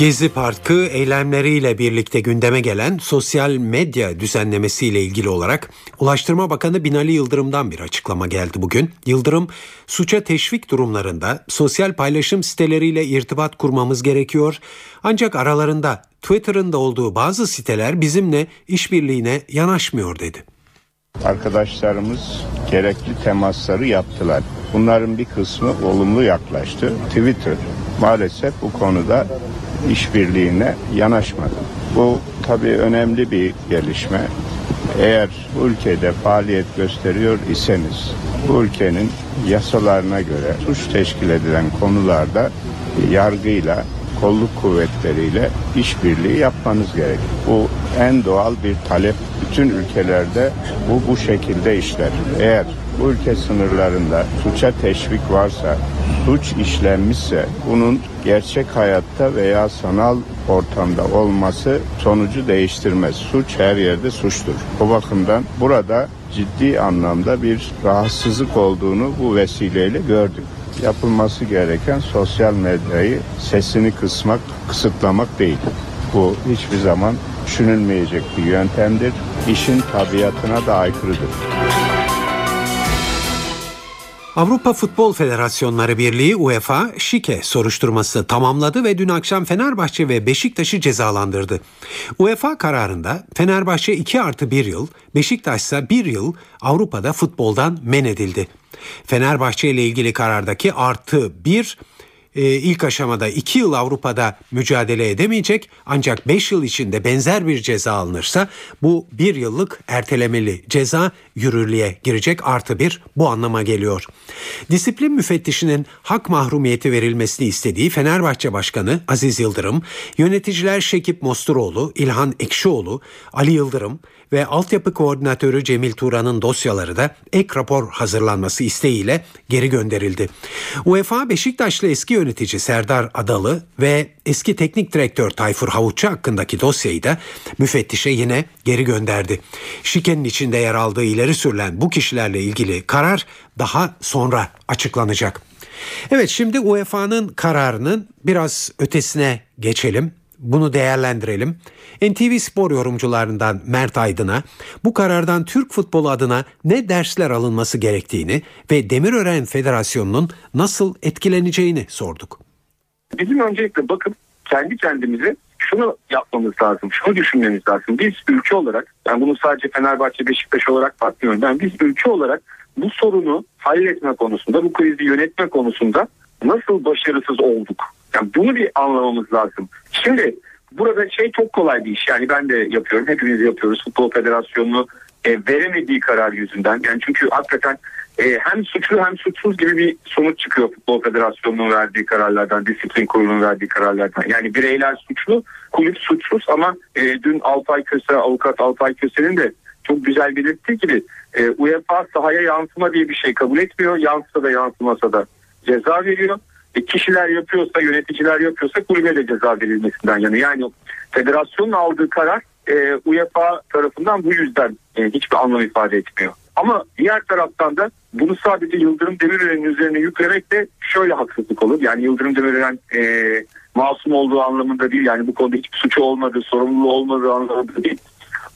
Gezi Parkı eylemleriyle birlikte gündeme gelen sosyal medya düzenlemesiyle ilgili olarak Ulaştırma Bakanı Binali Yıldırım'dan bir açıklama geldi bugün. Yıldırım, suça teşvik durumlarında sosyal paylaşım siteleriyle irtibat kurmamız gerekiyor. Ancak aralarında Twitter'ın da olduğu bazı siteler bizimle işbirliğine yanaşmıyor dedi. Arkadaşlarımız gerekli temasları yaptılar. Bunların bir kısmı olumlu yaklaştı. Twitter maalesef bu konuda işbirliğine yanaşmadı. Bu tabii önemli bir gelişme. Eğer bu ülkede faaliyet gösteriyor iseniz bu ülkenin yasalarına göre suç teşkil edilen konularda yargıyla kolluk kuvvetleriyle işbirliği yapmanız gerek. Bu en doğal bir talep. Bütün ülkelerde bu bu şekilde işler. Eğer bu ülke sınırlarında suça teşvik varsa, suç işlenmişse bunun gerçek hayatta veya sanal ortamda olması sonucu değiştirmez. Suç her yerde suçtur. O bakımdan burada ciddi anlamda bir rahatsızlık olduğunu bu vesileyle gördük yapılması gereken sosyal medyayı sesini kısmak, kısıtlamak değil. Bu hiçbir zaman düşünülmeyecek bir yöntemdir. İşin tabiatına da aykırıdır. Avrupa Futbol Federasyonları Birliği UEFA şike soruşturması tamamladı ve dün akşam Fenerbahçe ve Beşiktaş'ı cezalandırdı. UEFA kararında Fenerbahçe 2 artı 1 yıl, Beşiktaş ise 1 yıl Avrupa'da futboldan men edildi. Fenerbahçe ile ilgili karardaki artı 1 e, ilk aşamada 2 yıl Avrupa'da mücadele edemeyecek ancak 5 yıl içinde benzer bir ceza alınırsa bu 1 yıllık ertelemeli ceza yürürlüğe girecek artı bir bu anlama geliyor. Disiplin müfettişinin hak mahrumiyeti verilmesini istediği Fenerbahçe Başkanı Aziz Yıldırım, yöneticiler Şekip Mosturoğlu, İlhan Ekşioğlu, Ali Yıldırım ve altyapı koordinatörü Cemil Turan'ın dosyaları da ek rapor hazırlanması isteğiyle geri gönderildi. UEFA Beşiktaşlı eski yönetici Serdar Adalı ve eski teknik direktör Tayfur Havuççu hakkındaki dosyayı da müfettişe yine geri gönderdi. Şikenin içinde yer aldığı ileri sürülen bu kişilerle ilgili karar daha sonra açıklanacak. Evet şimdi UEFA'nın kararının biraz ötesine geçelim. Bunu değerlendirelim. NTV Spor yorumcularından Mert Aydın'a bu karardan Türk futbolu adına ne dersler alınması gerektiğini ve Demirören Federasyonu'nun nasıl etkileneceğini sorduk. Bizim öncelikle bakıp kendi kendimize şunu yapmamız lazım, şunu düşünmemiz lazım. Biz ülke olarak, ben bunu sadece Fenerbahçe, Beşiktaş olarak bakmıyorum. Ben biz ülke olarak bu sorunu halletme konusunda, bu krizi yönetme konusunda nasıl başarısız olduk? Yani bunu bir anlamamız lazım. Şimdi burada şey çok kolay bir iş. Yani ben de yapıyorum. Hepimiz yapıyoruz. Futbol Federasyonu e, veremediği karar yüzünden. Yani çünkü hakikaten e, hem suçlu hem suçsuz gibi bir sonuç çıkıyor Futbol Federasyonu'nun verdiği kararlardan, disiplin kurulunun verdiği kararlardan. Yani bireyler suçlu, kulüp suçsuz ama e, dün Alpay Köse, avukat Alpay Köse'nin de çok güzel belirttiği gibi e, UEFA sahaya yansıma diye bir şey kabul etmiyor. Yansısa da yansımasa da ceza veriyor. E, kişiler yapıyorsa, yöneticiler yapıyorsa kulübe de ceza verilmesinden yani. Yani federasyonun aldığı karar e, UEFA tarafından bu yüzden e, hiçbir anlam ifade etmiyor. Ama diğer taraftan da bunu sadece Yıldırım Demirören'in üzerine yüklemek de şöyle haksızlık olur. Yani Yıldırım Demirören e, masum olduğu anlamında değil. Yani bu konuda hiçbir suçu olmadığı, sorumluluğu olmadığı anlamında değil.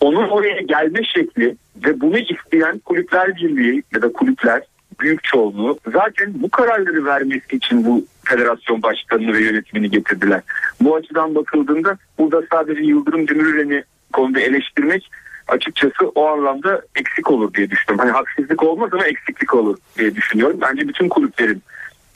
onun oraya gelme şekli ve bunu isteyen kulüpler birliği ya da kulüpler büyük çoğunluğu zaten bu kararları vermesi için bu federasyon başkanını ve yönetimini getirdiler. Bu açıdan bakıldığında burada sadece Yıldırım Demirören'i konuda eleştirmek açıkçası o anlamda eksik olur diye düşünüyorum. Hani haksızlık olmaz ama eksiklik olur diye düşünüyorum. Bence bütün kulüplerin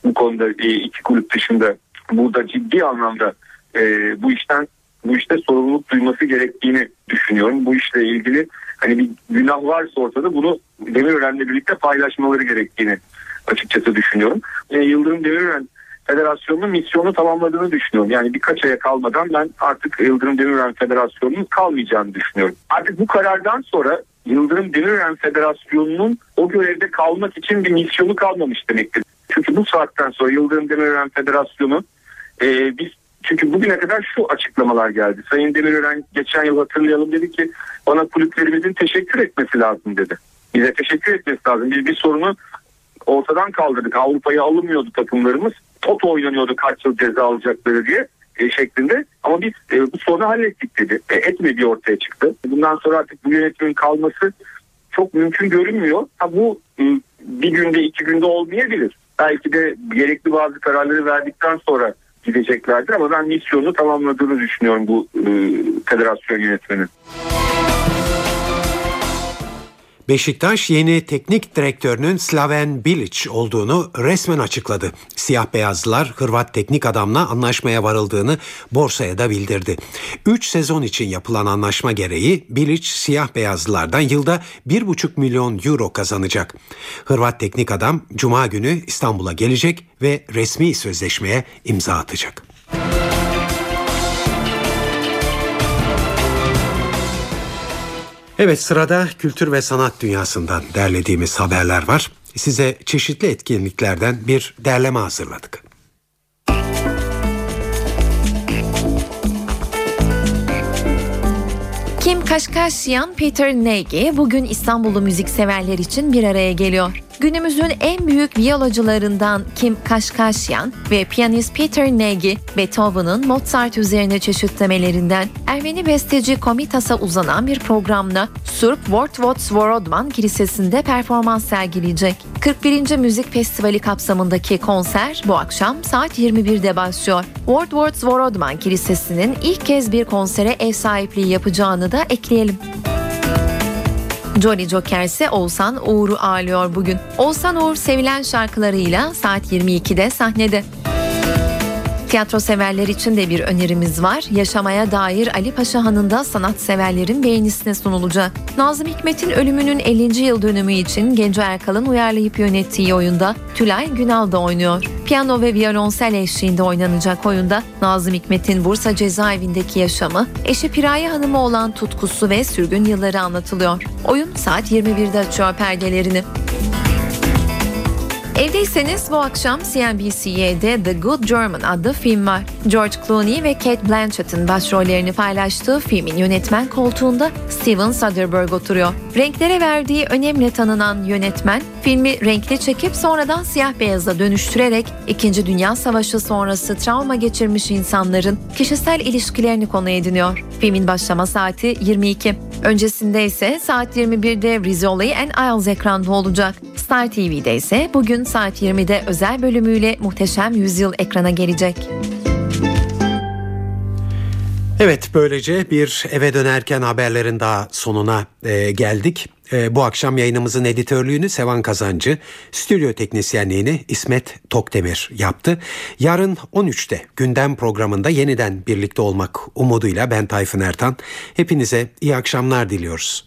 bu konuda e, iki kulüp dışında burada ciddi anlamda e, bu işten bu işte sorumluluk duyması gerektiğini düşünüyorum. Bu işle ilgili hani bir günah varsa ortada bunu Demirören'le birlikte paylaşmaları gerektiğini açıkçası düşünüyorum. E, Yıldırım Demirören Federasyonu'nun misyonu tamamladığını düşünüyorum. Yani birkaç aya kalmadan ben artık Yıldırım Demirören Federasyonu'nun kalmayacağını düşünüyorum. Artık bu karardan sonra Yıldırım Demirören Federasyonu'nun o görevde kalmak için bir misyonu kalmamış demektir. Çünkü bu saatten sonra Yıldırım Demirören Federasyonu e, biz çünkü bugüne kadar şu açıklamalar geldi. Sayın Demirören geçen yıl hatırlayalım dedi ki bana kulüplerimizin teşekkür etmesi lazım dedi. Bize teşekkür etmesi lazım. Biz bir sorunu ortadan kaldırdık. Avrupa'ya alınmıyordu takımlarımız. Toto oynanıyordu kaç yıl ceza alacakları diye e, şeklinde. Ama biz e, bu sorunu hallettik dedi. E, etmediği ortaya çıktı. Bundan sonra artık bu yönetimin kalması çok mümkün görünmüyor. Ha, bu e, bir günde iki günde olmayabilir. Belki de gerekli bazı kararları verdikten sonra gideceklerdir ama ben misyonu tamamladığını düşünüyorum bu e, federasyon yönetiminin. Beşiktaş yeni teknik direktörünün Slaven Bilic olduğunu resmen açıkladı. Siyah beyazlılar Hırvat teknik adamla anlaşmaya varıldığını borsaya da bildirdi. 3 sezon için yapılan anlaşma gereği Bilic siyah beyazlılardan yılda 1,5 milyon euro kazanacak. Hırvat teknik adam cuma günü İstanbul'a gelecek ve resmi sözleşmeye imza atacak. Evet sırada kültür ve sanat dünyasından derlediğimiz haberler var. Size çeşitli etkinliklerden bir derleme hazırladık. Kaşkaşyan, Peter Nagy bugün İstanbullu müzikseverler için bir araya geliyor. Günümüzün en büyük viyolacılarından Kim Kaşkaşyan ve piyanist Peter Nagy, Beethoven'ın Mozart üzerine çeşitlemelerinden Ermeni besteci Komitas'a uzanan bir programla Surp Wortwot Svorodman Kilisesi'nde performans sergileyecek. 41. Müzik Festivali kapsamındaki konser bu akşam saat 21'de başlıyor. Wortwot Svorodman Kilisesi'nin ilk kez bir konsere ev sahipliği yapacağını da ekleyelim. Jolly Joker ise Oğuzhan Uğur'u ağırlıyor bugün. Oğuzhan Uğur sevilen şarkılarıyla saat 22'de sahnede. Tiyatro severler için de bir önerimiz var. Yaşamaya dair Ali Paşa Hanı'nda sanatseverlerin beğenisine sunulacak. Nazım Hikmet'in ölümünün 50. yıl dönümü için Genco Erkal'ın uyarlayıp yönettiği oyunda Tülay Günal da oynuyor. Piyano ve violonsel eşliğinde oynanacak oyunda Nazım Hikmet'in Bursa cezaevindeki yaşamı, eşi Piraye Hanım'a olan tutkusu ve sürgün yılları anlatılıyor. Oyun saat 21'de açıyor perdelerini. Evdeyseniz bu akşam CNBC'de The Good German adlı film var. George Clooney ve Kate Blanchett'ın başrollerini paylaştığı filmin yönetmen koltuğunda Steven Soderbergh oturuyor. Renklere verdiği önemli tanınan yönetmen filmi renkli çekip sonradan siyah beyaza dönüştürerek 2. Dünya Savaşı sonrası travma geçirmiş insanların kişisel ilişkilerini konu ediniyor. Filmin başlama saati 22. Öncesinde ise saat 21'de Rizzoli and Isles ekranda olacak. Star TV'de ise bugün saat 20'de özel bölümüyle Muhteşem Yüzyıl ekrana gelecek. Evet böylece bir eve dönerken haberlerin daha sonuna e, geldik. E, bu akşam yayınımızın editörlüğünü Sevan Kazancı, stüdyo teknisyenliğini İsmet Tokdemir yaptı. Yarın 13'te gündem programında yeniden birlikte olmak umuduyla ben Tayfun Ertan. Hepinize iyi akşamlar diliyoruz.